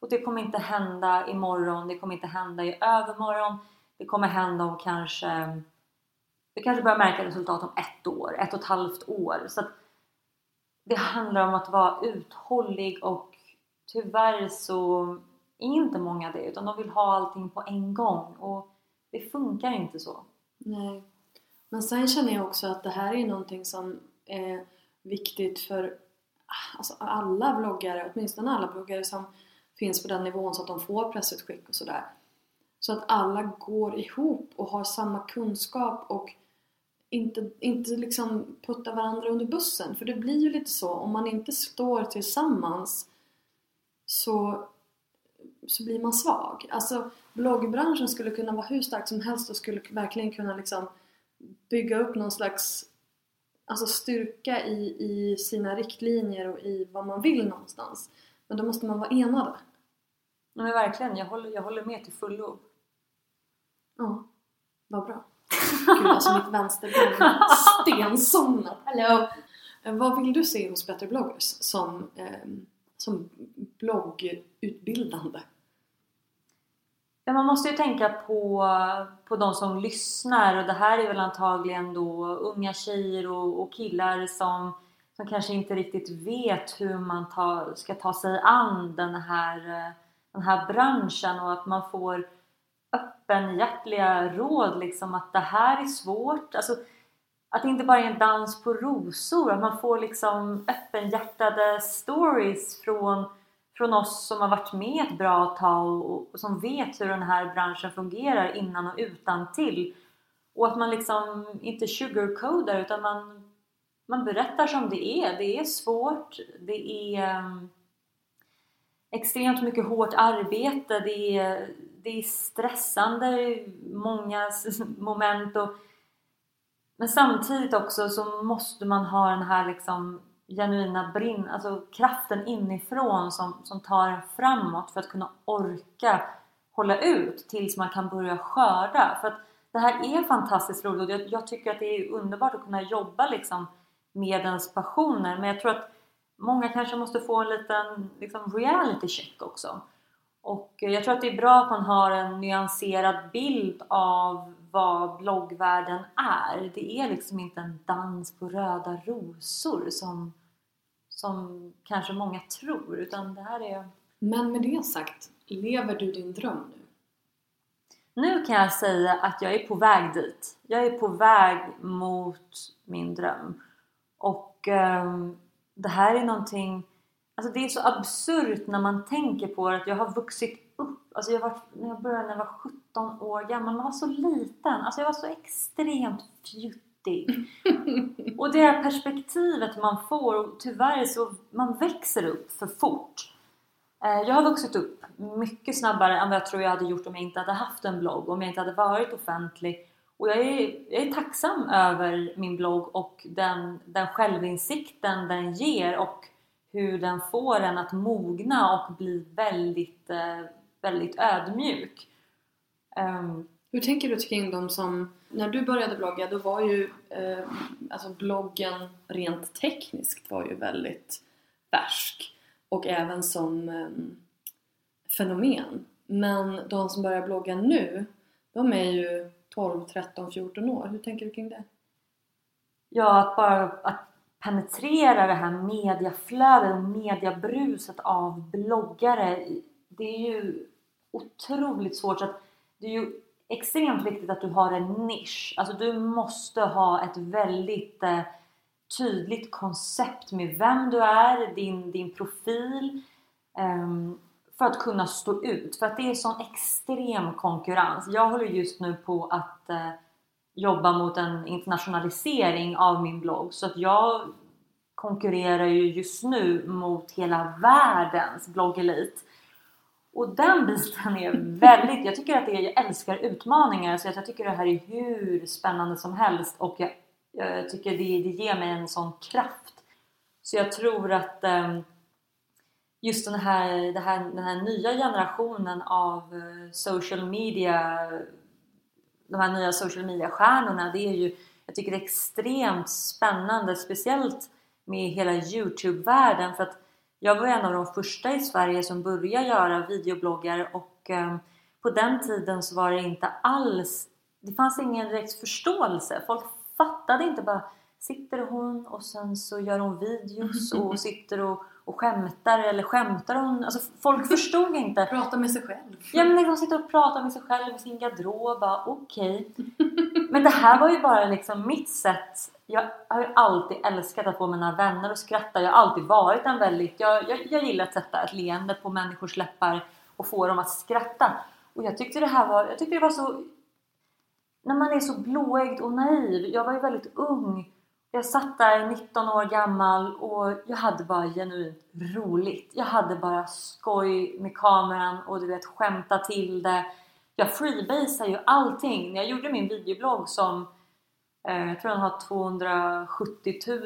Och det kommer inte hända imorgon, det kommer inte hända i övermorgon. Det kommer hända om kanske... Du kanske börjar märka resultat om ett år, ett och ett halvt år. Så att det handlar om att vara uthållig och tyvärr så är inte många det utan de vill ha allting på en gång och det funkar inte så. Nej. Men sen känner jag också att det här är någonting som är viktigt för alltså alla bloggare, åtminstone alla bloggare som finns på den nivån så att de får pressutskick och sådär. Så att alla går ihop och har samma kunskap och inte, inte liksom puttar varandra under bussen. För det blir ju lite så, om man inte står tillsammans så, så blir man svag. Alltså bloggbranschen skulle kunna vara hur stark som helst och skulle verkligen kunna liksom bygga upp någon slags alltså styrka i, i sina riktlinjer och i vad man vill någonstans. Men då måste man vara enade. Men verkligen, jag håller, jag håller med till fullo. Ja, vad bra. Gud, alltså mitt vänsterben stensomnat. Hallå! Eh, Vad vill du se hos Better bloggers som, eh, som bloggutbildande? Ja, man måste ju tänka på, på de som lyssnar och det här är väl antagligen då unga tjejer och, och killar som, som kanske inte riktigt vet hur man ta, ska ta sig an den här, eh, den här branschen och att man får öppenhjärtliga råd liksom att det här är svårt. Alltså, att det inte bara är en dans på rosor, att man får liksom öppenhjärtade stories från, från oss som har varit med ett bra tag och, och som vet hur den här branschen fungerar innan och utan till. Och att man liksom inte sugarcoatar utan man, man berättar som det är. Det är svårt, det är um, extremt mycket hårt arbete, det är, det är stressande många moment och men samtidigt också så måste man ha den här liksom genuina brinn, alltså kraften inifrån som, som tar en framåt för att kunna orka hålla ut tills man kan börja skörda. För att det här är fantastiskt roligt och jag, jag tycker att det är underbart att kunna jobba liksom med ens passioner men jag tror att många kanske måste få en liten liksom reality check också. Och eh, jag tror att det är bra att man har en nyanserad bild av vad bloggvärlden är. Det är liksom inte en dans på röda rosor som, som kanske många tror utan det här är... Men med det sagt, lever du din dröm nu? Nu kan jag säga att jag är på väg dit. Jag är på väg mot min dröm. Och ehm, det här är någonting... Alltså det är så absurt när man tänker på att jag har vuxit upp. Alltså jag var, när jag började när jag var 17 år gammal, man var så liten. Alltså jag var så extremt fjuttig. Och det här perspektivet man får, och tyvärr så man växer upp för fort. Eh, Jag har vuxit upp mycket snabbare än vad jag tror jag hade gjort om jag inte hade haft en blogg, om jag inte hade varit offentlig. Och jag är, jag är tacksam över min blogg och den, den självinsikten den ger och hur den får en att mogna och bli väldigt, eh, väldigt ödmjuk. Ehm, Hur tänker du kring de som, när du började blogga då var ju eh, alltså bloggen rent tekniskt var ju väldigt färsk och även som eh, fenomen. Men de som börjar blogga nu, de är ju 12, 13, 14 år. Hur tänker du kring det? Ja, att bara att penetrera det här mediaflödet och mediabruset av bloggare. Det är ju otroligt svårt. Så att det är ju extremt viktigt att du har en nisch. Alltså du måste ha ett väldigt eh, tydligt koncept med vem du är, din, din profil. Ehm, för att kunna stå ut. För att det är sån extrem konkurrens. Jag håller just nu på att eh, jobba mot en internationalisering av min blogg så att jag konkurrerar ju just nu mot hela världens bloggelit. Och den biten är väldigt, jag tycker att det är, jag älskar utmaningar så jag tycker det här är hur spännande som helst och jag, jag tycker det, det ger mig en sån kraft. Så jag tror att um, just den här, det här, den här nya generationen av uh, social media, de här nya social media-stjärnorna, det är ju, jag tycker det är extremt spännande, speciellt med hela Youtube-världen för att jag var en av de första i Sverige som började göra videobloggar och eh, på den tiden så var det inte alls, det fanns ingen direkt förståelse. Folk fattade inte bara Sitter hon och sen så gör hon videos och sitter och, och skämtar eller skämtar hon? Alltså folk förstod inte. Prata med sig själv. Ja men de sitter och pratar med sig själv i sin garderob. Okej. Okay. Men det här var ju bara liksom mitt sätt jag har ju alltid älskat att få mina vänner att skratta. Jag har alltid varit en väldigt... Jag, jag, jag gillar att sätta ett leende på människors läppar och få dem att skratta. Och jag tyckte det här var... Jag tyckte det var så... När man är så blåögd och naiv. Jag var ju väldigt ung. Jag satt där 19 år gammal och jag hade bara genuint roligt. Jag hade bara skoj med kameran och du vet skämta till det. Jag freebasade ju allting. När jag gjorde min videoblogg som Eh, jag tror den har 270 000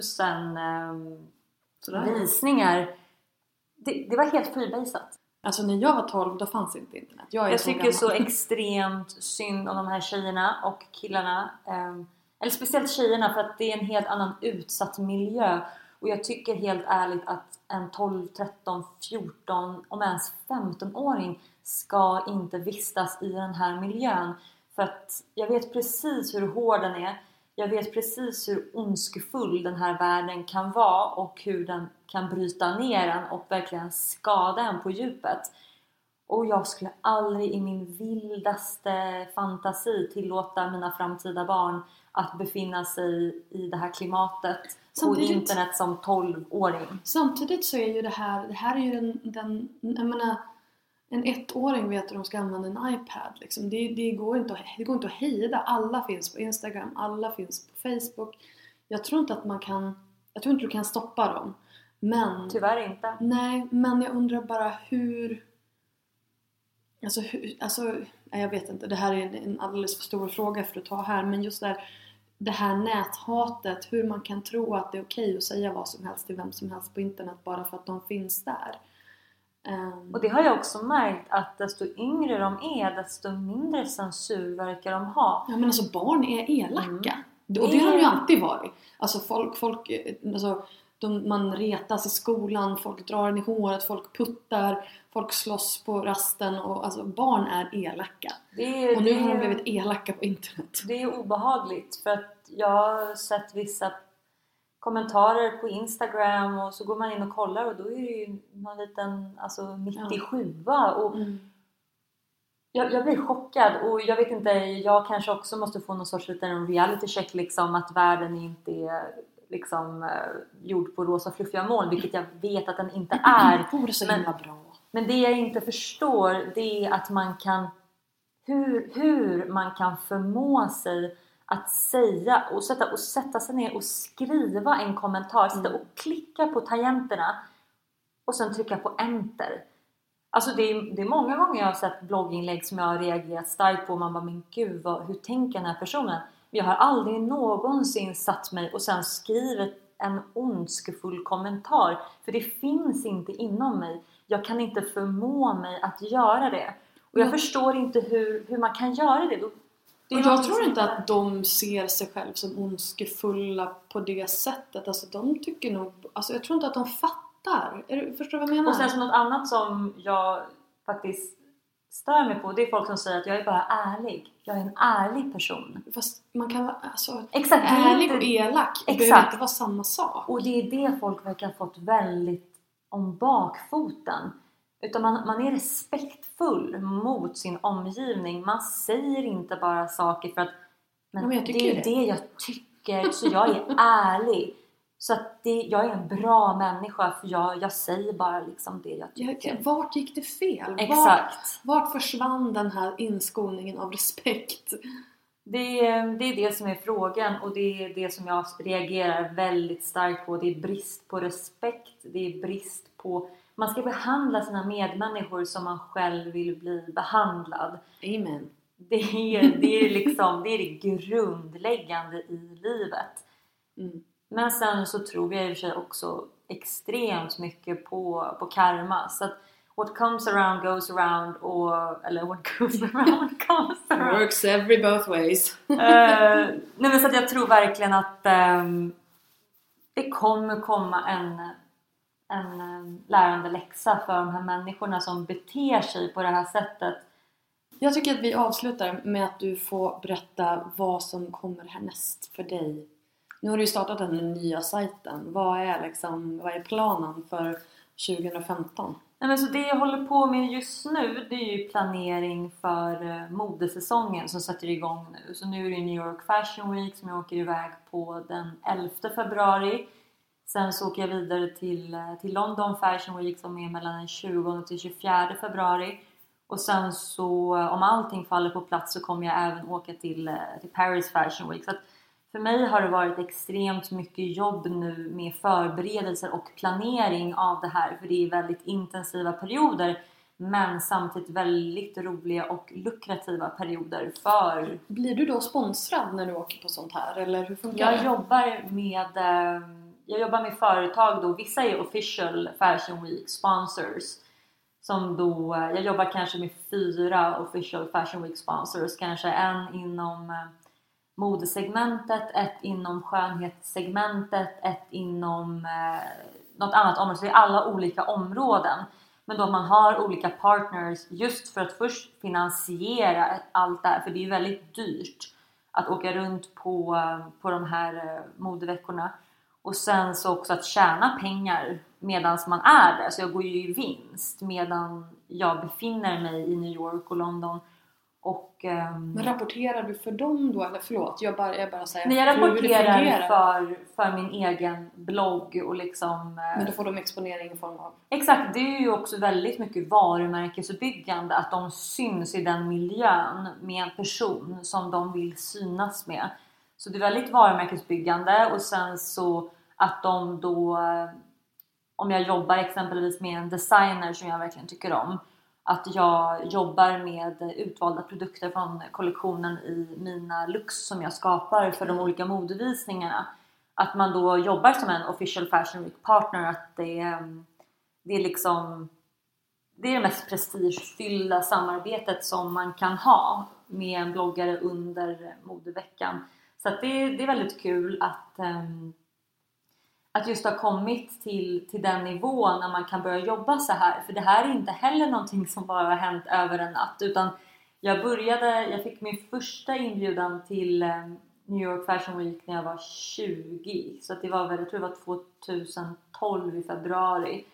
eh, visningar. Det, det, var helt freebasat. Alltså när jag var 12 då fanns inte internet. Jag, jag tycker gammal. så extremt synd om de här tjejerna och killarna. Eh, eller speciellt tjejerna för att det är en helt annan utsatt miljö. Och jag tycker helt ärligt att en 12, 13, 14, om ens 15-åring ska inte vistas i den här miljön. För att jag vet precis hur hård den är. Jag vet precis hur ondskefull den här världen kan vara och hur den kan bryta ner en och verkligen skada en på djupet. Och jag skulle aldrig i min vildaste fantasi tillåta mina framtida barn att befinna sig i det här klimatet samtidigt, på internet som 12-åring. Samtidigt så är ju det här, det här är ju den, den jag menar en ettåring vet hur de ska använda en iPad. Liksom. Det, det, går inte att, det går inte att hejda. Alla finns på Instagram, alla finns på Facebook. Jag tror inte att man kan... Jag tror inte du kan stoppa dem. Men... Tyvärr inte. Nej, men jag undrar bara hur... Alltså, hur, alltså jag vet inte, det här är en, en alldeles för stor fråga för att ta här men just där det här näthatet, hur man kan tro att det är okej att säga vad som helst till vem som helst på internet bara för att de finns där. Um, och det har jag också märkt att desto yngre de är desto mindre censur verkar de ha. Ja men alltså barn är elaka. Mm. Och det har de ju alltid varit. Alltså folk, folk alltså, de, man retas i skolan, folk drar en i håret, folk puttar, folk slåss på rasten och alltså barn är elaka. Är, och nu har de blivit elaka på internet. Det är obehagligt för att jag har sett vissa kommentarer på Instagram och så går man in och kollar och då är det ju någon liten alltså 97 ja. och mm. jag, jag, blir chockad och jag vet inte, jag kanske också måste få någon sorts liten reality check liksom att världen inte är liksom uh, gjord på rosa fluffiga moln vilket jag vet att den inte är. Vore så himla bra. Men det jag inte förstår det är att man kan hur, hur man kan förmå sig att säga och sätta, och sätta sig ner och skriva en kommentar, sitta mm. och klicka på tangenterna och sen trycka på enter. Alltså det är, det är många gånger jag har sett blogginlägg som jag har reagerat starkt på och man bara men gud vad, hur tänker den här personen? Jag har aldrig någonsin satt mig och sen skrivit en ondskefull kommentar för det finns inte inom mig. Jag kan inte förmå mig att göra det. Och jag mm. förstår inte hur, hur man kan göra det. Då och jag tror inte att de ser sig själv som ondskefulla på det sättet. Alltså de tycker nog... Alltså jag tror inte att de fattar. Är, förstår du vad jag menar? Och sen så något annat som jag faktiskt stör mig på det är folk som säger att jag är bara ärlig. Jag är en ärlig person. Fast man kan vara alltså, Exakt, ärlig inte... och elak. Det Exakt. behöver inte vara samma sak. Och det är det folk verkar ha fått väldigt om bakfoten. Utan man, man är respektfull mot sin omgivning. Man säger inte bara saker för att men, men det är det. det jag tycker, så jag är ärlig. Så att det, jag är en bra människa för jag, jag säger bara liksom det jag tycker. Vart gick det fel? Exakt. Vart, vart försvann den här inskolningen av respekt? Det är, det är det som är frågan och det är det som jag reagerar väldigt starkt på. Det är brist på respekt, det är brist på... Man ska behandla sina medmänniskor som man själv vill bli behandlad. Amen. Det är det, är liksom, det, är det grundläggande i livet. Mm. Men sen så tror jag i och för sig också extremt mycket på, på karma. Så att what comes around goes around och, eller what goes around comes around. Works every both ways. Eh, nej men så att jag tror verkligen att ehm, det kommer komma en, en um, lärande läxa för de här människorna som beter sig på det här sättet. Jag tycker att vi avslutar med att du får berätta vad som kommer härnäst för dig. Nu har du ju startat den nya sajten. Vad är, liksom, vad är planen för 2015? Nej, men så det jag håller på med just nu det är ju planering för eh, modesäsongen som sätter igång nu. Så nu är det New York Fashion Week som jag åker iväg på den 11 februari. Sen så åker jag vidare till, eh, till London Fashion Week som är mellan den 20 till 24 februari. Och sen så eh, om allting faller på plats så kommer jag även åka till, till Paris Fashion Week. Så att för mig har det varit extremt mycket jobb nu med förberedelser och planering av det här för det är väldigt intensiva perioder men samtidigt väldigt roliga och lukrativa perioder för Blir du då sponsrad när du åker på sånt här eller hur funkar jag det? jobbar med eh, jag jobbar med företag då, vissa är official fashion week sponsors som då, eh, jag jobbar kanske med fyra official fashion week sponsors, kanske en inom eh, modesegmentet, ett inom skönhetssegmentet, ett inom eh, något annat område. Så det är alla olika områden. Men då man har olika partners just för att först finansiera allt det här, för det är ju väldigt dyrt att åka runt på, på de här eh, modeveckorna. Och sen så också att tjäna pengar medan man är där. Så jag går ju i vinst medan jag befinner mig i New York och London. Och, ehm, Men rapporterar du för dem då? Eller förlåt, jag bara, jag bara säger Nej, jag rapporterar för, för min egen blogg och liksom... eh, Men då får de exponering i form av... Exakt, det är ju också väldigt mycket varumärkesuppbyggande att de syns i den miljön med en person som de vill synas med. Så det är väldigt varumärkesbyggande och sen så att de då, eh, om jag jobbar exempelvis med en designer som jag verkligen tycker om, att jag jobbar med utvalda produkter från kollektionen i mina looks som jag skapar för de olika modevisningarna. Att man då jobbar som en official fashion week partner, att det är, det är liksom det är det mest prestigefyllda samarbetet som man kan ha med en bloggare under modeveckan. Så det, det är väldigt kul att, ehm, att just ha kommit till, till den nivån när man kan börja jobba så här. För det här är inte heller någonting som bara har hänt över en natt utan jag började, jag fick min första inbjudan till ehm, New York Fashion Week när jag var 20 så det var väl, jag tror det var 2012 i februari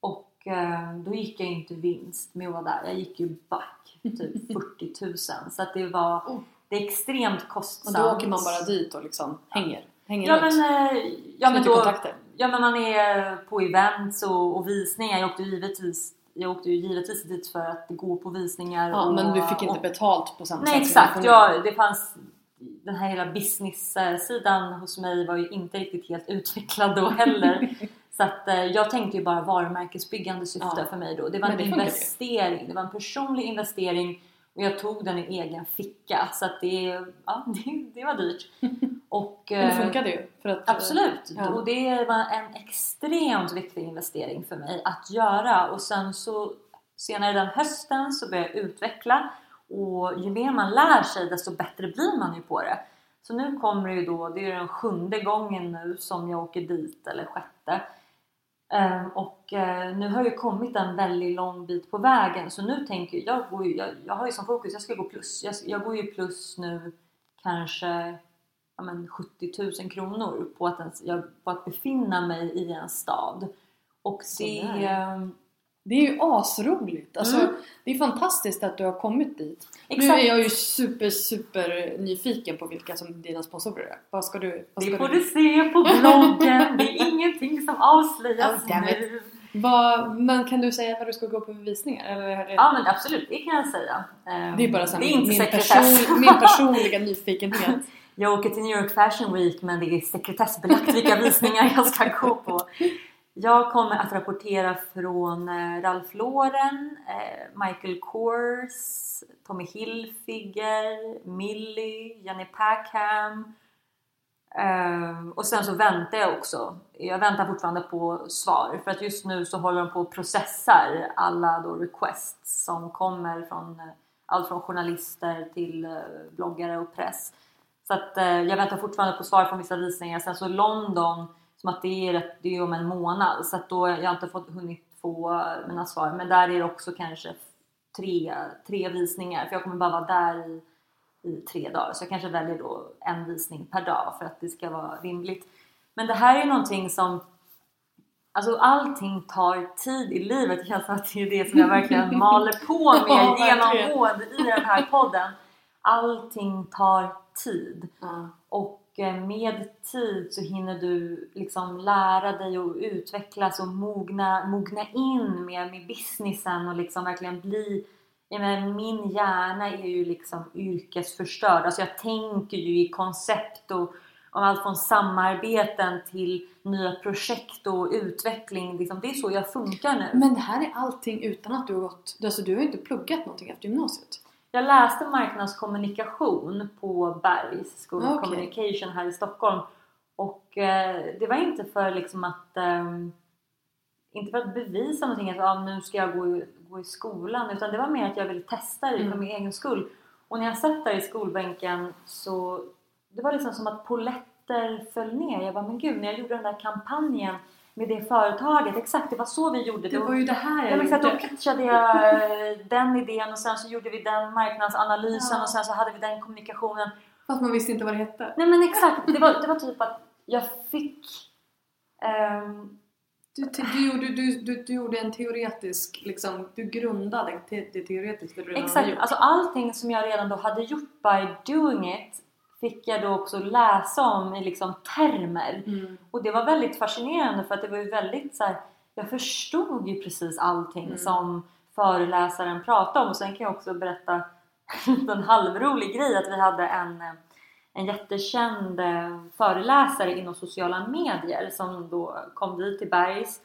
och eh, då gick jag inte vinst med att vara där. Jag gick ju back typ 40 000 så det var Oh. det är extremt Och kostsamt. då åker man bara dit och liksom hänger. Hänger Ja ut. men, eh, ja, men då, kontakter. ja men man är på events och, och visningar. Jag åkte givetvis jag åkte ju givetvis dit för att gå på visningar. Ja, och, men du fick inte och, betalt på samma Nej sätt som exakt, ja, det fanns den här hela business-sidan hos mig var ju inte riktigt helt utvecklad då heller. Så att eh, jag tänkte ju bara varumärkesbyggande syfte Ja. för mig då. Det var en det investering, det var en personlig investering och jag tog den i egen ficka. Så att det, ja, det, det var dyrt. Och, det eh, funkade ju. För att, Absolut! Ja. Och det var en extremt viktig investering för mig att göra. Och sen så senare den hösten så började jag utveckla och ju mer man lär sig desto bättre blir man ju på det. Så nu kommer det ju då, det är den sjunde gången nu som jag åker dit, eller sjätte. Ehm, och eh, nu har jag kommit en väldigt lång bit på vägen så nu tänker jag, jag, går ju, jag, jag har ju som fokus, jag ska gå plus. Jag, jag går ju plus nu kanske ja, men 70 000 kronor på att, ens, jag, på att befinna mig i en stad. Och det... Ehm, Det är ju asroligt. Alltså, Mm. Det är fantastiskt att du har kommit dit. Exakt. Nu är jag ju super, super nyfiken på vilka som dina sponsorer är. Vad ska du... Vad Det ska får du se på bloggen, det är ingenting som avslöjas Oh, nu. Vad, men kan du säga vad du ska gå på för visningar? Eller det... Ja men absolut, det kan jag säga. Det är bara så här det är min, person, min personliga nyfikenhet. Jag åker till New York Fashion Week men det är sekretessbelagt vilka visningar jag ska gå på. Jag kommer att rapportera från eh, Ralph Lauren, eh, Michael Kors, Tommy Hilfiger, Millie, Jenny Packham. Eh, och sen så väntar jag också. Jag väntar fortfarande på svar för att just nu så håller de på och processar alla då requests som kommer från allt från journalister till bloggare och press. Så att eh, jag väntar fortfarande på svar från vissa visningar. Sen så London, som att det är, rätt, det är om en månad så att då jag har inte fått, hunnit få mina svar. Men där är det också kanske tre, tre visningar för jag kommer bara vara där i, i tre dagar. Så jag kanske väljer då en visning per dag för att det ska vara rimligt. Men det här är någonting som Alltså allting tar tid i livet. Det känns som att det är det som jag verkligen maler på med Ja, verkligen. genomgående i den här podden. Allting tar tid. Ja. Och eh, med tid så hinner du liksom lära dig och utvecklas och mogna, mogna in med, med businessen och liksom verkligen bli menar, min hjärna är ju liksom yrkesförstörd. Alltså jag tänker ju i koncept och om allt från samarbeten till nya projekt och utveckling. Liksom, det är så jag funkar nu. Men det här är allting utan att du har gått... Alltså du har inte pluggat någonting efter gymnasiet. Jag läste marknadskommunikation på Bergs School of Okej. Communication här i Stockholm. Och eh, det var inte för liksom att ehm, inte för att bevisa någonting att ah, nu ska jag gå gå i skolan utan det var mer att jag ville testa det för Mm. min egen skull. Och när jag satt där i skolbänken så det var liksom som att poletter föll ner. Jag bara men gud när jag gjorde den där kampanjen med det företaget, exakt det var så vi gjorde. Det var ju det här Ja, jag exakt, då gjorde. pitchade jag eh, den idén och sen så gjorde vi den marknadsanalysen Ja. och sen så hade vi den kommunikationen. Fast man visste inte vad det hette. Nej men exakt, det var, det var typ att jag fick ehm, Du, du, gjorde, du, du, du gjorde en teoretisk, liksom, du grundade det teoretiskt det du Exakt, alltså allting som jag redan då hade gjort by doing it fick jag då också läsa om i liksom termer. Mm. Och det var väldigt fascinerande för att det var ju väldigt så här, jag förstod ju precis allting Mm. som föreläsaren pratade om och sen kan jag också berätta en halvrolig grej att vi hade en, en jättekänd eh, föreläsare inom sociala medier som då kom dit till Bergs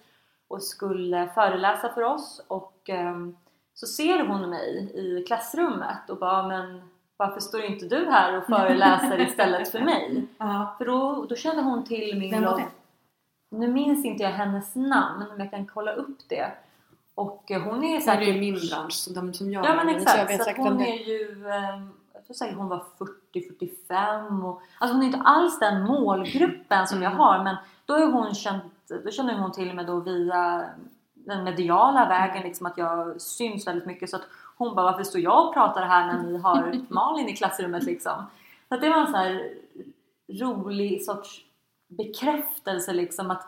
och skulle föreläsa för oss och ehm, så ser hon mig i klassrummet och bara men varför står inte du här och föreläser istället för mig? Ja. För då, då kände hon till min blogg. det? Nu minns inte jag hennes namn men jag kan kolla upp det. Och eh, hon är Så är det säkert... ju min bransch, så de som jag Ja men är så exakt. Så säkert vem hon är ju... eh, Jag tror säkert hon var 40-45 och... Alltså hon är inte alls den målgruppen som jag Mm. har men då är hon känt... Då känner hon till mig då via den mediala vägen liksom att jag syns väldigt mycket så att hon bara varför står jag och pratar här när ni har Malin i klassrummet liksom? Så att det var en sån här rolig sorts bekräftelse liksom att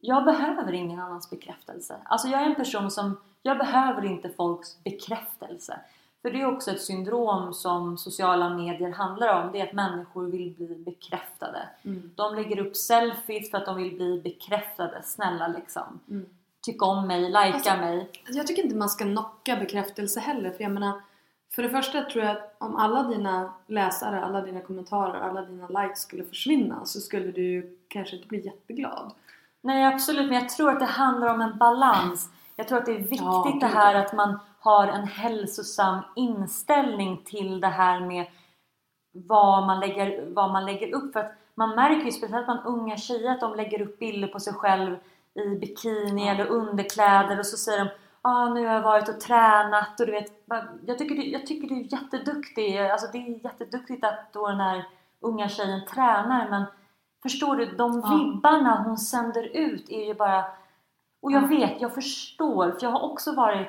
jag behöver ingen annans bekräftelse. Alltså jag är en person som, jag behöver inte folks bekräftelse. För det är också ett syndrom som sociala medier handlar om. Det är att människor vill bli bekräftade. Mm. De lägger upp selfies för att de vill bli bekräftade. Snälla liksom. Mm. Tyck om mig, likea Alltså- mig. Jag tycker inte man ska knocka bekräftelse heller för jag menar för det första tror jag att om alla dina läsare, alla dina kommentarer, alla dina likes skulle försvinna så skulle du kanske inte bli jätteglad. Nej absolut, men jag tror att det handlar om en balans. Jag tror att det är viktigt Ja, det här att man har en hälsosam inställning till det här med vad man lägger, vad man lägger upp. För att man märker ju speciellt bland unga tjejer att de lägger upp bilder på sig själv i bikini eller underkläder och så säger de ah, nu har jag varit och tränat. Och du vet jag tycker, du, jag tycker du är jätteduktig alltså det är jätteduktigt att då den här unga tjejen tränar men förstår du, de vibbarna hon sänder ut är ju bara och jag Ja. vet, jag förstår för jag har också varit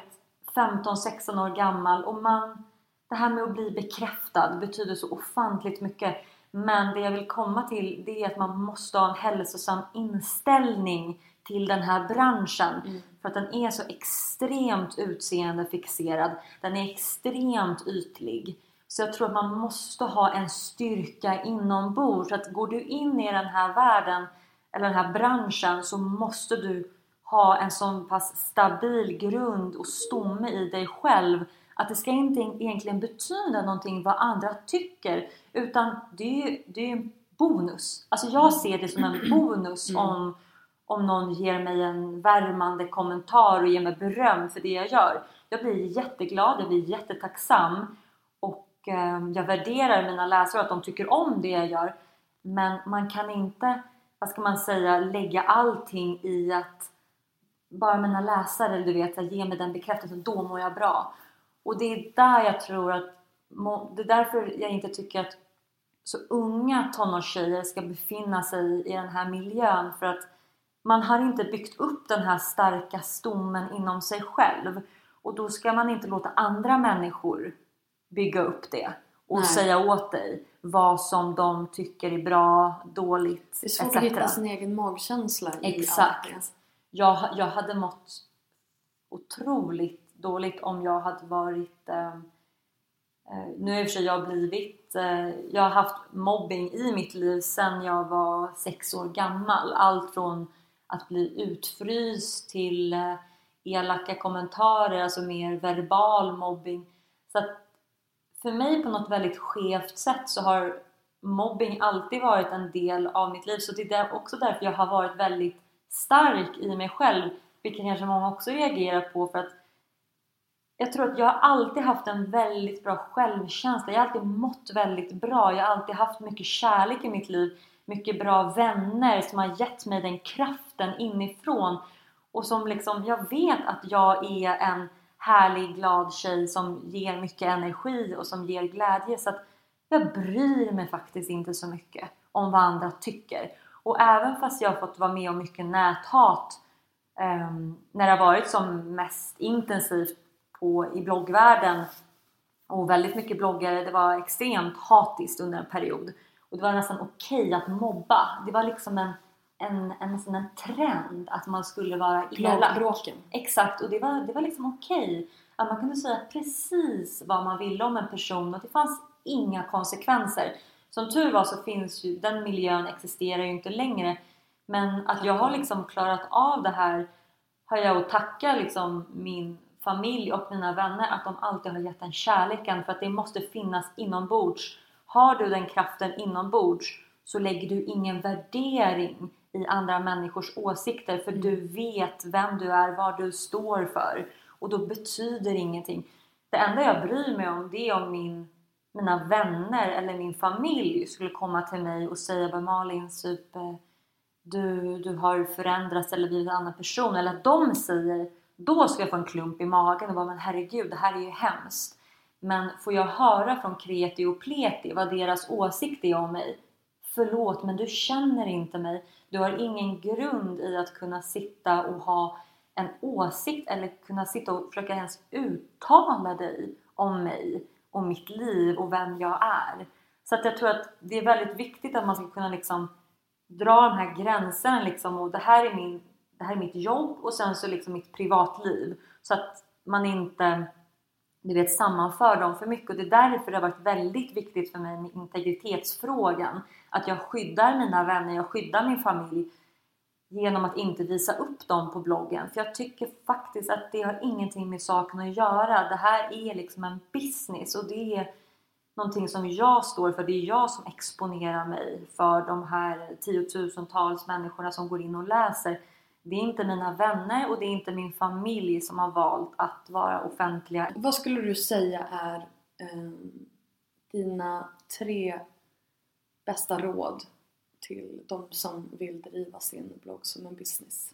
15-16 år gammal och man det här med att bli bekräftad betyder så ofantligt mycket men det jag vill komma till det är att man måste ha en hälsosam inställning till den här branschen Mm. för att den är så extremt utseendefixerad den är extremt ytlig så jag tror att man måste ha en styrka inombords så att går du in i den här världen eller den här branschen så måste du ha en så pass stabil grund och stomme i dig själv att det ska inte egentligen betyda någonting vad andra tycker utan det är ju det är en bonus. Alltså jag ser det som en bonus Mm. om, om någon ger mig en värmande kommentar och ger mig beröm för det jag gör. Jag blir jätteglad, jag blir jättetacksam och ehm, jag värderar mina läsare att de tycker om det jag gör. Men man kan inte, vad ska man säga, lägga allting i att bara mina läsare, du vet, ge mig den bekräftelsen, då mår jag bra. Och det är där jag tror att, det är därför jag inte tycker att så unga tonårstjejer ska befinna sig i den här miljön för att man har inte byggt upp den här starka stommen inom sig själv och då ska man inte låta andra människor bygga upp det och Nej. säga åt dig vad som de tycker är bra, dåligt, Det är svårt etc. att hitta sin egen magkänsla i Exakt. allt det. jag, jag hade mått otroligt dåligt om jag hade varit eh, eh, nu har i sig jag blivit eh, jag har haft mobbing i mitt liv sedan jag var sex år gammal allt från att bli utfryst till eh, elaka kommentarer, alltså mer verbal mobbing så att för mig på något väldigt skevt sätt så har mobbing alltid varit en del av mitt liv så det är också därför jag har varit väldigt stark i mig själv vilket kanske många också reagerar på för att jag tror att jag har alltid haft en väldigt bra självkänsla. Jag har alltid mått väldigt bra. Jag har alltid haft mycket kärlek i mitt liv. Mycket bra vänner som har gett mig den kraften inifrån. Och som liksom, jag vet att jag är en härlig, glad tjej som ger mycket energi och som ger glädje. Så att jag bryr mig faktiskt inte så mycket om vad andra tycker. Och även fast jag har fått vara med om mycket näthat um, när det har varit som mest intensivt på, i bloggvärlden och väldigt mycket bloggare, det var extremt hatiskt under en period. Och det var nästan okej att mobba. Det var liksom en, en, en, nästan en trend att man skulle vara elak. Bråken. Exakt, och det var, det var liksom okej. Att man kunde säga precis vad man ville om en person och det fanns inga konsekvenser. Som tur var så finns ju, den miljön existerar ju inte längre. Men att jag har liksom klarat av det här har jag att tacka liksom min familj och mina vänner att de alltid har gett den kärleken för att det måste finnas inombords. Har du den kraften inombords så lägger du ingen värdering i andra människors åsikter för du vet vem du är, vad du står för. Och då betyder ingenting. Det enda jag bryr mig om det är om min, mina vänner eller min familj skulle komma till mig och säga bara Malin, typ, eh, du, du har förändrats eller blivit en annan person. Eller att de säger då ska jag få en klump i magen och bara men herregud det här är ju hemskt men får jag höra från kreti och pleti vad deras åsikt är om mig? Förlåt men du känner inte mig. Du har ingen grund i att kunna sitta och ha en åsikt eller kunna sitta och försöka ens uttala dig om mig och mitt liv och vem jag är. Så att jag tror att det är väldigt viktigt att man ska kunna liksom dra de här gränserna liksom och det här är min det här är mitt jobb och sen så liksom mitt privatliv. Så att man inte du vet sammanför dem för mycket och det är därför det har varit väldigt viktigt för mig med integritetsfrågan att jag skyddar mina vänner, jag skyddar min familj genom att inte visa upp dem på bloggen för jag tycker faktiskt att det har ingenting med saken att göra det här är liksom en business och det är någonting som jag står för. Det är jag som exponerar mig för de här tiotusentals människorna som går in och läser. Det är inte mina vänner och det är inte min familj som har valt att vara offentliga. Vad skulle du säga är eh, dina tre bästa råd till de som vill driva sin blogg som en business?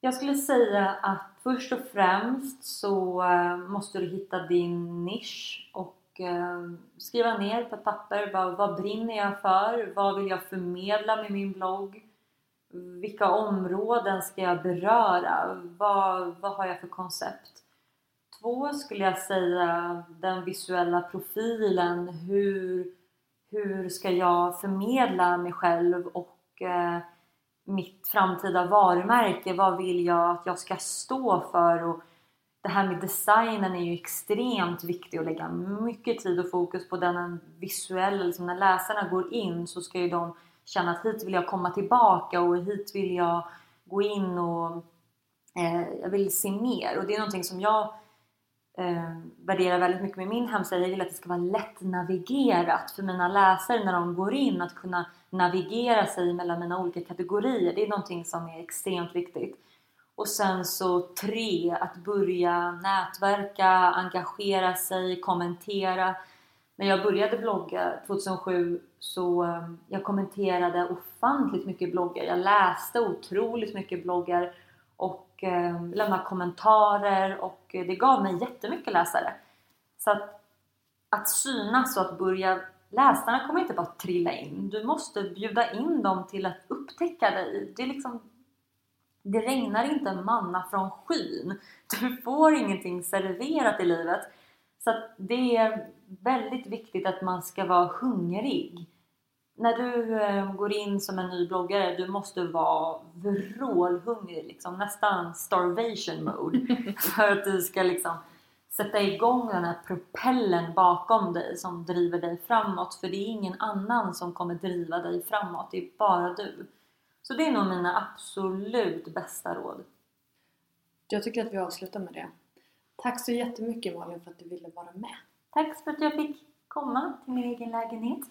Jag skulle säga att först och främst så eh, måste du hitta din nisch och eh, skriva ner på ett papper vad, vad brinner jag för? Vad vill jag förmedla med min blogg? Vilka områden ska jag beröra? Vad, vad har jag för koncept? Två skulle jag säga den visuella profilen. Hur, hur ska jag förmedla mig själv och eh, mitt framtida varumärke? Vad vill jag att jag ska stå för? Och det här med designen är ju extremt viktigt att lägga mycket tid och fokus på den visuella. Liksom när läsarna går in så ska ju de känna att hit vill jag komma tillbaka och hit vill jag gå in och eh, jag vill se mer och det är någonting som jag eh, värderar väldigt mycket med min hemsida. Jag vill att det ska vara lätt navigerat för mina läsare när de går in att kunna navigera sig mellan mina olika kategorier. Det är någonting som är extremt viktigt. Och sen så tre, att börja nätverka, engagera sig, kommentera. När jag började blogga 2007 så ehm, jag kommenterade ofantligt mycket bloggar. Jag läste otroligt mycket bloggar och ehm, lämnade kommentarer och det gav mig jättemycket läsare. Så att, att synas och att börja Läsarna kommer inte bara trilla in. Du måste bjuda in dem till att upptäcka dig. Det är liksom det regnar inte manna från skyn. Du får ingenting serverat i livet. Så det är väldigt viktigt att man ska vara hungrig. När du eh, går in som en ny bloggare, du måste vara vrålhungrig, liksom, nästan starvation mode. för att du ska liksom sätta igång den här propellen bakom dig som driver dig framåt. För det är ingen annan som kommer driva dig framåt, det är bara du. Så det är nog mina absolut bästa råd. Jag tycker att vi avslutar med det. Tack så jättemycket Malin för att du ville vara med. Tack för att jag fick komma till min egen lägenhet.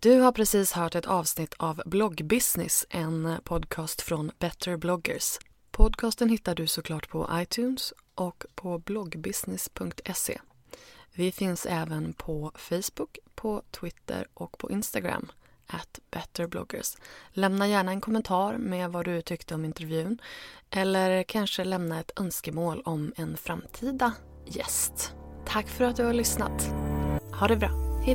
Du har precis hört ett avsnitt av Bloggbusiness, en podcast från Better bloggers. Podcasten hittar du såklart på iTunes och på bloggbusiness.se. Vi finns även på Facebook, på Twitter och på Instagram at betterbloggers. Lämna gärna en kommentar med vad du tyckte om intervjun eller kanske lämna ett önskemål om en framtida gäst. Tack för att du har lyssnat. Ha det bra. Hej